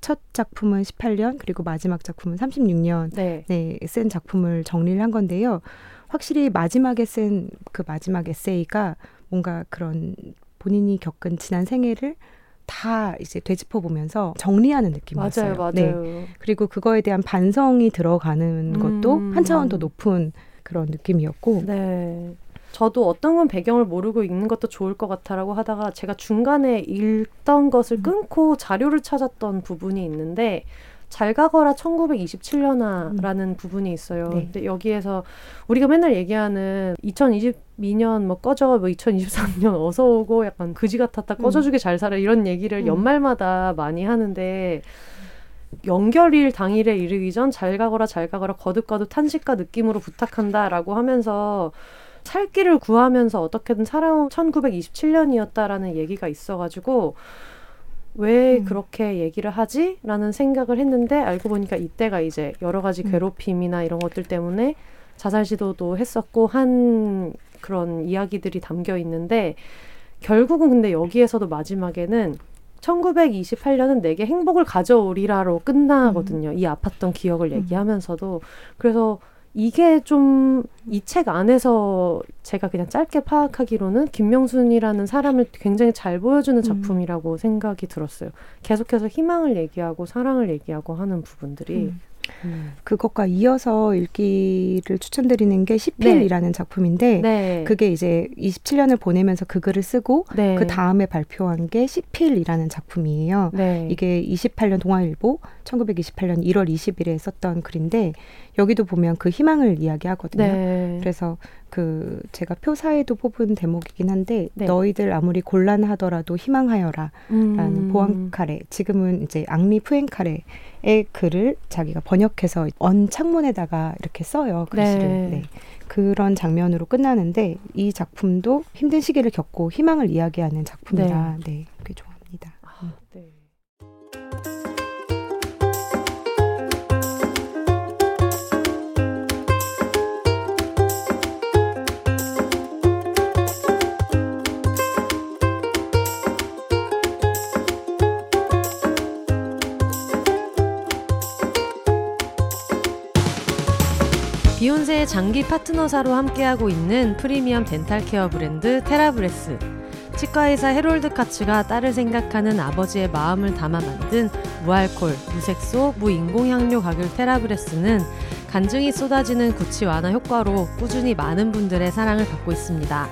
첫 작품은 18년 그리고 마지막 작품은 36년 네. 네, 쓴 작품을 정리를 한 건데요. 확실히 마지막에 쓴 그 마지막 에세이가 뭔가 그런 본인이 겪은 지난 생애를 다 이제 되짚어 보면서 정리하는 느낌이었어요. 맞아요, 맞아요. 네. 그리고 그거에 대한 반성이 들어가는 음. 것도 한 차원 더 높은 그런 느낌이었고. 네. 저도 어떤 건 배경을 모르고 읽는 것도 좋을 것 같아라고 하다가 제가 중간에 읽던 것을 음. 끊고 자료를 찾았던 부분이 있는데 잘 가거라 1927년아라는 음. 부분이 있어요. 네. 근데 여기에서 우리가 맨날 얘기하는 2022년 뭐 꺼져 뭐 2023년 어서 오고 약간 그지 같았다 음. 꺼져주게 잘 살아 이런 얘기를 음. 연말마다 많이 하는데 연결일 당일에 이르기 전 잘 가거라 잘 가거라 거듭거듭 탄식과 느낌으로 부탁한다라고 하면서 살 길을 구하면서 어떻게든 살아온 1927년이었다라는 얘기가 있어가지고 왜 음. 그렇게 얘기를 하지? 라는 생각을 했는데 알고 보니까 이때가 이제 여러 가지 음. 괴롭힘이나 이런 것들 때문에 자살 시도도 했었고 한 그런 이야기들이 담겨 있는데 결국은 근데 여기에서도 마지막에는 1928년은 내게 행복을 가져오리라로 끝나거든요. 음. 이 아팠던 기억을 음. 얘기하면서도. 그래서 이게 좀 이 책 안에서 제가 그냥 짧게 파악하기로는 김명순이라는 사람을 굉장히 잘 보여주는 음. 작품이라고 음. 생각이 들었어요. 계속해서 희망을 얘기하고 사랑을 얘기하고 하는 부분들이 음. 음. 그것과 이어서 읽기를 추천드리는 게 시필이라는 네. 작품인데 네. 그게 이제 27년을 보내면서 그 글을 쓰고 네. 그 다음에 발표한 게 시필이라는 작품이에요. 네. 이게 28년 동아일보 1928년 1월 20일에 썼던 글인데 여기도 보면 그 희망을 이야기하거든요. 네. 그래서 그 제가 표사에도 뽑은 대목이긴 한데 네. 너희들 아무리 곤란하더라도 희망하여라라는 음. 보안카레 지금은 이제 앙리 푸엔카레의 글을 자기가 번역해서 언 창문에다가 이렇게 써요 글씨를 네. 네. 그런 장면으로 끝나는데 이 작품도 힘든 시기를 겪고 희망을 이야기하는 작품이라 네, 네꽤 좋아합니 비혼세의 장기 파트너사로 함께하고 있는 프리미엄 dental care 브랜드 테라브레스. 치과의사 헤롤드 카츠가 딸을 생각하는 아버지의 마음을 담아 만든 무알콜, 무색소, 무인공향료 가글 테라브레스는 간증이 쏟아지는 구취 완화 효과로 꾸준히 많은 분들의 사랑을 받고 있습니다.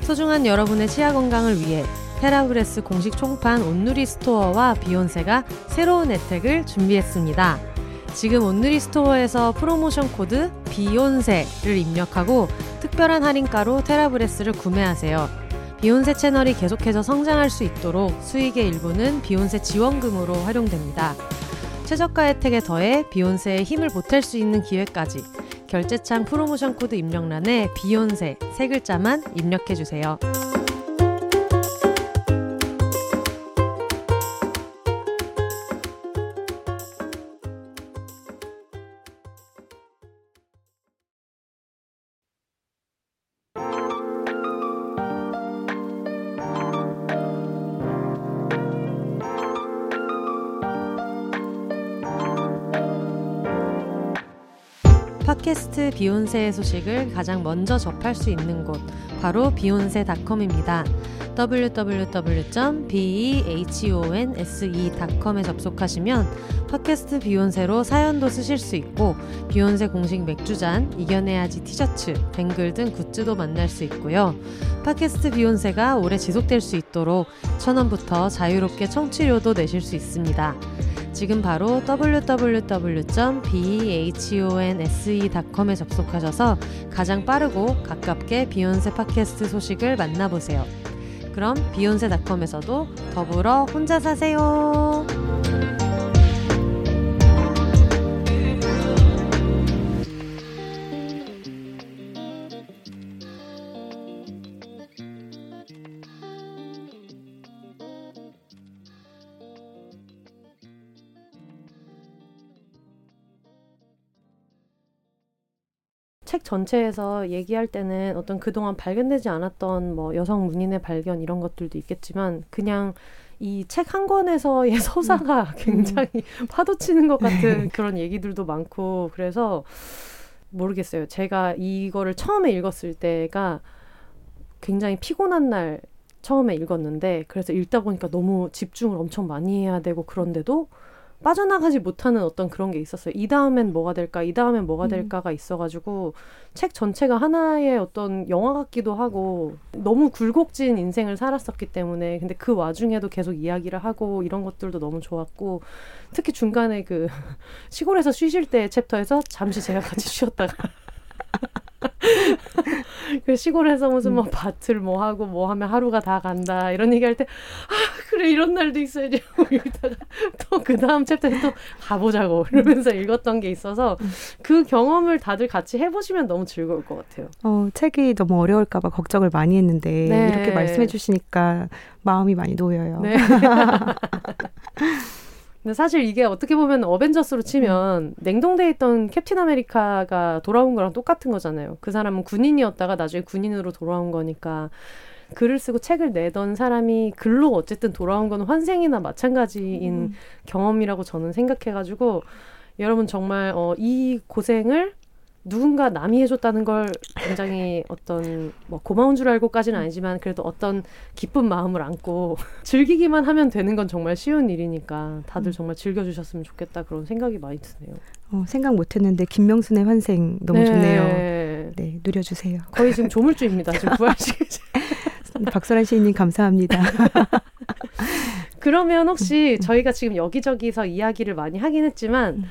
소중한 여러분의 치아 건강을 위해 테라브레스 공식 총판 온누리 스토어와 비혼세가 새로운 혜택을 준비했습니다. 지금 온누리 스토어에서 프로모션 코드 비혼세를 입력하고 특별한 할인가로 테라브레스를 구매하세요. 비혼세 채널이 계속해서 성장할 수 있도록 수익의 일부는 비혼세 지원금으로 활용됩니다. 최저가 혜택에 더해 비혼세에 힘을 보탤 수 있는 기회까지 결제창 프로모션 코드 입력란에 비혼세 세 글자만 입력해 주세요. 비욘세의 소식을 가장 먼저 접할 수 있는 곳 바로 비욘세닷컴입니다. www.behonse.com에 접속하시면 팟캐스트 비욘세로 사연도 쓰실 수 있고 비욘세 공식 맥주잔, 이겨내야지 티셔츠, 뱅글 등 굿즈도 만날 수 있고요. 팟캐스트 비욘세가 오래 지속될 수 있도록 천원부터 자유롭게 청취료도 내실 수 있습니다. 지금 바로 www.behonse.com에 접속하셔서 가장 빠르고 가깝게 비욘세 팟캐스트 소식을 만나보세요. 그럼 비욘세닷컴에서도 더불어 혼자 사세요. 책 전체에서 얘기할 때는 어떤 그동안 발견되지 않았던 뭐 여성 문인의 발견 이런 것들도 있겠지만 그냥 이 책 한 권에서의 서사가 음. 굉장히 음. 파도치는 것 같은 그런 얘기들도 많고 그래서 모르겠어요. 제가 이거를 처음에 읽었을 때가 굉장히 피곤한 날 처음에 읽었는데 그래서 읽다 보니까 너무 집중을 엄청 많이 해야 되고 그런데도 빠져나가지 못하는 어떤 그런 게 있었어요. 이 다음엔 뭐가 될까, 이 다음엔 뭐가 음. 될까가 있어가지고 책 전체가 하나의 어떤 영화 같기도 하고 너무 굴곡진 인생을 살았었기 때문에 근데 그 와중에도 계속 이야기를 하고 이런 것들도 너무 좋았고 특히 중간에 그 시골에서 쉬실 때 챕터에서 잠시 제가 같이 쉬었다가 그 시골에서 무슨 뭐 음. 밭을 뭐 하고 뭐 하면 하루가 다 간다 이런 얘기할 때 아 그래 이런 날도 있어야지 읽다가 또 그 다음 챕터에 또 가보자고 이러면서 읽었던 게 있어서 음. 그 경험을 다들 같이 해보시면 너무 즐거울 것 같아요. 어 책이 너무 어려울까봐 걱정을 많이 했는데 네. 이렇게 말씀해주시니까 마음이 많이 놓여요. 네. 근데 사실 이게 어떻게 보면 어벤져스로 치면 음. 냉동돼 있던 캡틴 아메리카가 돌아온 거랑 똑같은 거잖아요. 그 사람은 군인이었다가 나중에 군인으로 돌아온 거니까 글을 쓰고 책을 내던 사람이 글로 어쨌든 돌아온 건 환생이나 마찬가지인 음. 경험이라고 저는 생각해가지고 여러분 정말 어, 이 고생을 누군가 남이 해줬다는 걸 굉장히 어떤 뭐 고마운 줄 알고까지는 아니지만 그래도 어떤 기쁜 마음을 안고 즐기기만 하면 되는 건 정말 쉬운 일이니까 다들 음. 정말 즐겨주셨으면 좋겠다 그런 생각이 많이 드네요. 어, 생각 못했는데 김명순의 환생 너무 네. 좋네요. 네, 누려주세요. 거의 지금 조물주입니다. 지금 부활식. 박소란 시인님 감사합니다. 그러면 혹시 음. 저희가 지금 여기저기서 이야기를 많이 하긴 했지만 음.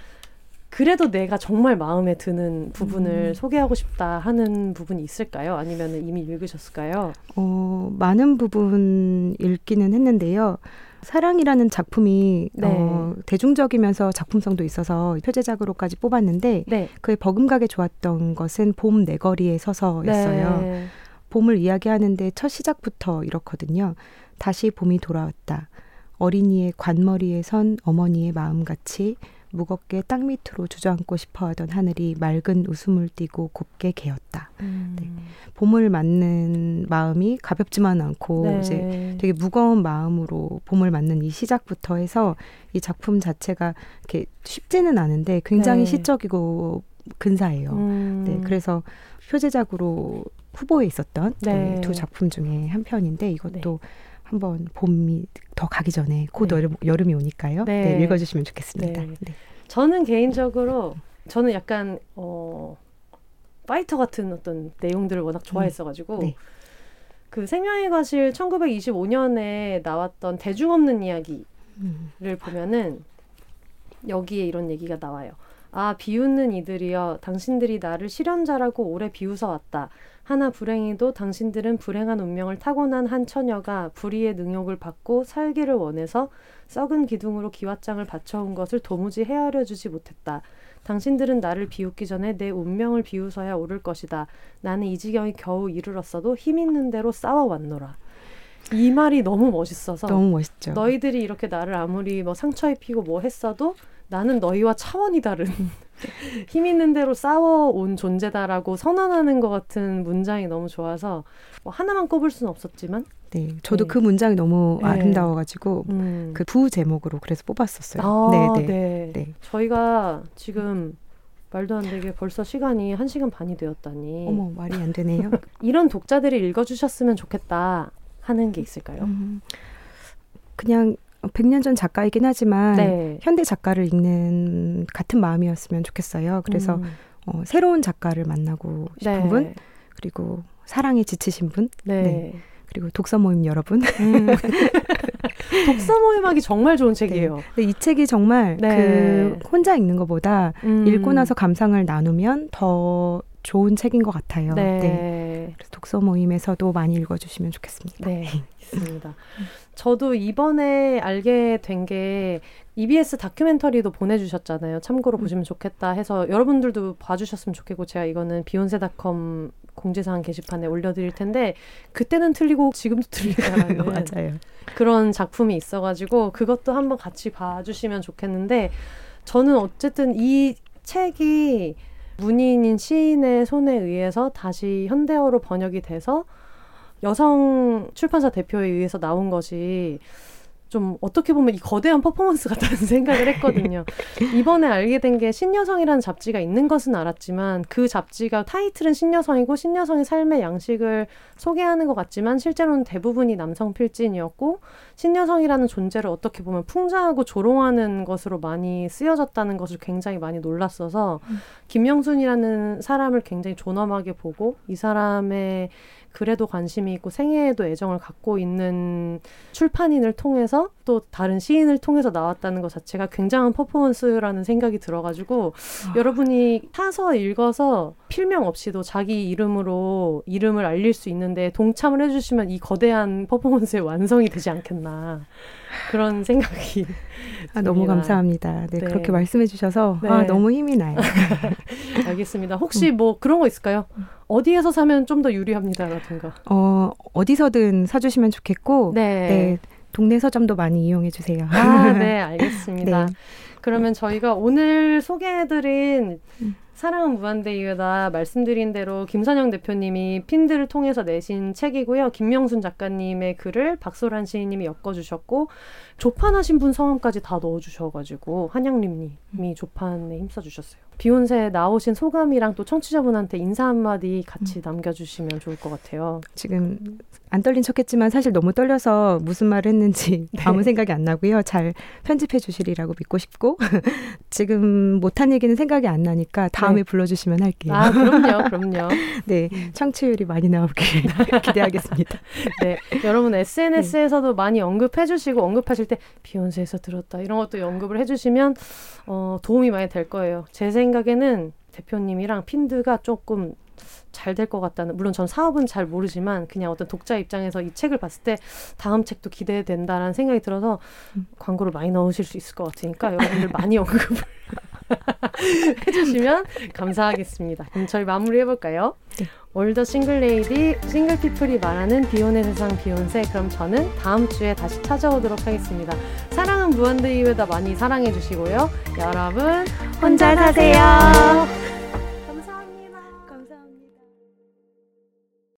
그래도 내가 정말 마음에 드는 부분을 음. 소개하고 싶다 하는 부분이 있을까요? 아니면 이미 읽으셨을까요? 어, 많은 부분 읽기는 했는데요. 사랑이라는 작품이 네. 어, 대중적이면서 작품성도 있어서 표제작으로까지 뽑았는데 네. 그의 버금가게 좋았던 것은 봄 내거리에 서서였어요. 네. 봄을 이야기하는데 첫 시작부터 이렇거든요. 다시 봄이 돌아왔다. 어린이의 관머리에 선 어머니의 마음같이 무겁게 땅 밑으로 주저앉고 싶어하던 하늘이 맑은 웃음을 띠고 곱게 개었다. 음. 네. 봄을 맞는 마음이 가볍지만 않고 네. 이제 되게 무거운 마음으로 봄을 맞는 이 시작부터 해서 이 작품 자체가 이렇게 쉽지는 않은데 굉장히 네. 시적이고 근사해요. 음. 네, 그래서 표제작으로 후보에 있었던 네. 네, 두 작품 중에 한 편인데 이것도 네. 한번 봄이 더 가기 전에 곧 네. 여름, 여름이 오니까요. 네. 네 읽어주시면 좋겠습니다. 네. 네. 저는 개인적으로 저는 약간 어 파이터 같은 어떤 내용들을 워낙 좋아했어가지고 음. 네. 그 생명의 과실 1925년에 나왔던 대중 없는 이야기를 음. 보면은 여기에 이런 얘기가 나와요. 아 비웃는 이들이여 당신들이 나를 실현자라고 오래 비웃어 왔다. 하나 불행히도 당신들은 불행한 운명을 타고난 한 처녀가 불의의 능욕을 받고 살기를 원해서 썩은 기둥으로 기왓장을 받쳐온 것을 도무지 헤아려 주지 못했다. 당신들은 나를 비웃기 전에 내 운명을 비웃어야 오를 것이다. 나는 이 지경에 겨우 이르렀어도 힘 있는 대로 싸워 왔노라. 이 말이 너무 멋있어서 너무 멋있죠. 너희들이 이렇게 나를 아무리 뭐 상처 입히고 뭐 했어도 나는 너희와 차원이 다른 힘 있는 대로 싸워온 존재다라고 선언하는 것 같은 문장이 너무 좋아서 뭐 하나만 꼽을 수는 없었지만 네, 저도 네. 그 문장이 너무 네. 아름다워가지고 음. 그부 제목으로 그래서 뽑았었어요. 아, 네, 네, 네, 네. 저희가 지금 말도 안 되게 벌써 시간이 한 시간 반이 되었다니. 어머 말이 안 되네요. 이런 독자들이 읽어주셨으면 좋겠다 하는 게 있을까요? 음, 그냥 100년 전 작가이긴 하지만 네. 현대 작가를 읽는 같은 마음이었으면 좋겠어요. 그래서 음. 어, 새로운 작가를 만나고 싶은 네. 분 그리고 사랑에 지치신 분 네. 네. 그리고 독서 모임 여러분. 음. 독서 모임하기 정말 좋은 책이에요. 네. 이 책이 정말 네. 그 혼자 읽는 것보다 음. 읽고 나서 감상을 나누면 더 좋은 책인 것 같아요. 네. 네. 그래서 독서 모임에서도 많이 읽어주시면 좋겠습니다. 네, 있습니다. 저도 이번에 알게 된 게 EBS 다큐멘터리도 보내주셨잖아요. 참고로 음. 보시면 좋겠다 해서 여러분들도 봐주셨으면 좋겠고 제가 이거는 비욘세닷컴 공지사항 게시판에 올려드릴 텐데 그때는 틀리고 지금도 틀리다라는 맞아요. 그런 작품이 있어가지고 그것도 한번 같이 봐주시면 좋겠는데 저는 어쨌든 이 책이 문인인 시인의 손에 의해서 다시 현대어로 번역이 돼서 여성 출판사 대표에 의해서 나온 것이 좀 어떻게 보면 이 거대한 퍼포먼스 같다는 생각을 했거든요. 이번에 알게 된 게 신여성이라는 잡지가 있는 것은 알았지만 그 잡지가 타이틀은 신여성이고 신여성의 삶의 양식을 소개하는 것 같지만 실제로는 대부분이 남성 필진이었고 신여성이라는 존재를 어떻게 보면 풍자하고 조롱하는 것으로 많이 쓰여졌다는 것을 굉장히 많이 놀랐어서 음. 김영순이라는 사람을 굉장히 존엄하게 보고 이 사람의 글에도 관심이 있고 생애에도 애정을 갖고 있는 출판인을 통해서 또 다른 시인을 통해서 나왔다는 것 자체가 굉장한 퍼포먼스라는 생각이 들어가지고 아. 여러분이 사서 읽어서 필명 없이도 자기 이름으로 이름을 알릴 수 있는데 동참을 해주시면 이 거대한 퍼포먼스의 완성이 되지 않겠나 그런 생각이 아, 너무 감사합니다. 네, 네. 그렇게 말씀해 주셔서 네. 아, 너무 힘이 나요. 알겠습니다. 혹시 뭐 그런 거 있을까요? 어디에서 사면 좀 더 유리합니다라든가. 어, 어디서든 사주시면 좋겠고, 네. 네 동네 서점도 많이 이용해 주세요. 아, 네, 알겠습니다. 네. 그러면 저희가 오늘 소개해드린 음. 사랑은 무한대 이유다 말씀드린 대로 김선영 대표님이 핀들을 통해서 내신 책이고요. 김명순 작가님의 글을 박소란 시인님이 엮어주셨고 조판하신 분 성함까지 다 넣어주셔가지고 한양림님이 조판에 힘써주셨어요. 비욘세 나오신 소감이랑 또 청취자분한테 인사 한마디 같이 음. 남겨주시면 좋을 것 같아요. 지금 안 떨린 척했지만 사실 너무 떨려서 무슨 말을 했는지 네. 아무 생각이 안 나고요. 잘 편집해 주시리라고 믿고 싶고 지금 못한 얘기는 생각이 안 나니까 다음에 네. 불러주시면 할게요. 아 그럼요, 그럼요. 네, 음. 청취율이 많이 나오길 기대하겠습니다. 네, 여러분 SNS에서도 네. 많이 언급해 주시고 언급하실 때 비욘세에서 들었다 이런 것도 언급을 해주시면 어, 도움이 많이 될 거예요. 제 생각에는 대표님이랑 핀드가 조금 잘 될 것 같다는 물론 전 사업은 잘 모르지만 그냥 어떤 독자 입장에서 이 책을 봤을 때 다음 책도 기대된다라는 생각이 들어서 음. 광고를 많이 넣으실 수 있을 것 같으니까 여러분들 많이 언급을 해주시면 감사하겠습니다. 그럼 저희 마무리 해볼까요? 네. 올더 싱글레이디 싱글피플이 말하는 비혼의 세상 비혼세 그럼 저는 다음 주에 다시 찾아오도록 하겠습니다. 사랑은 무한대 이유에다 많이 사랑해 주시고요. 여러분 혼자 사세요.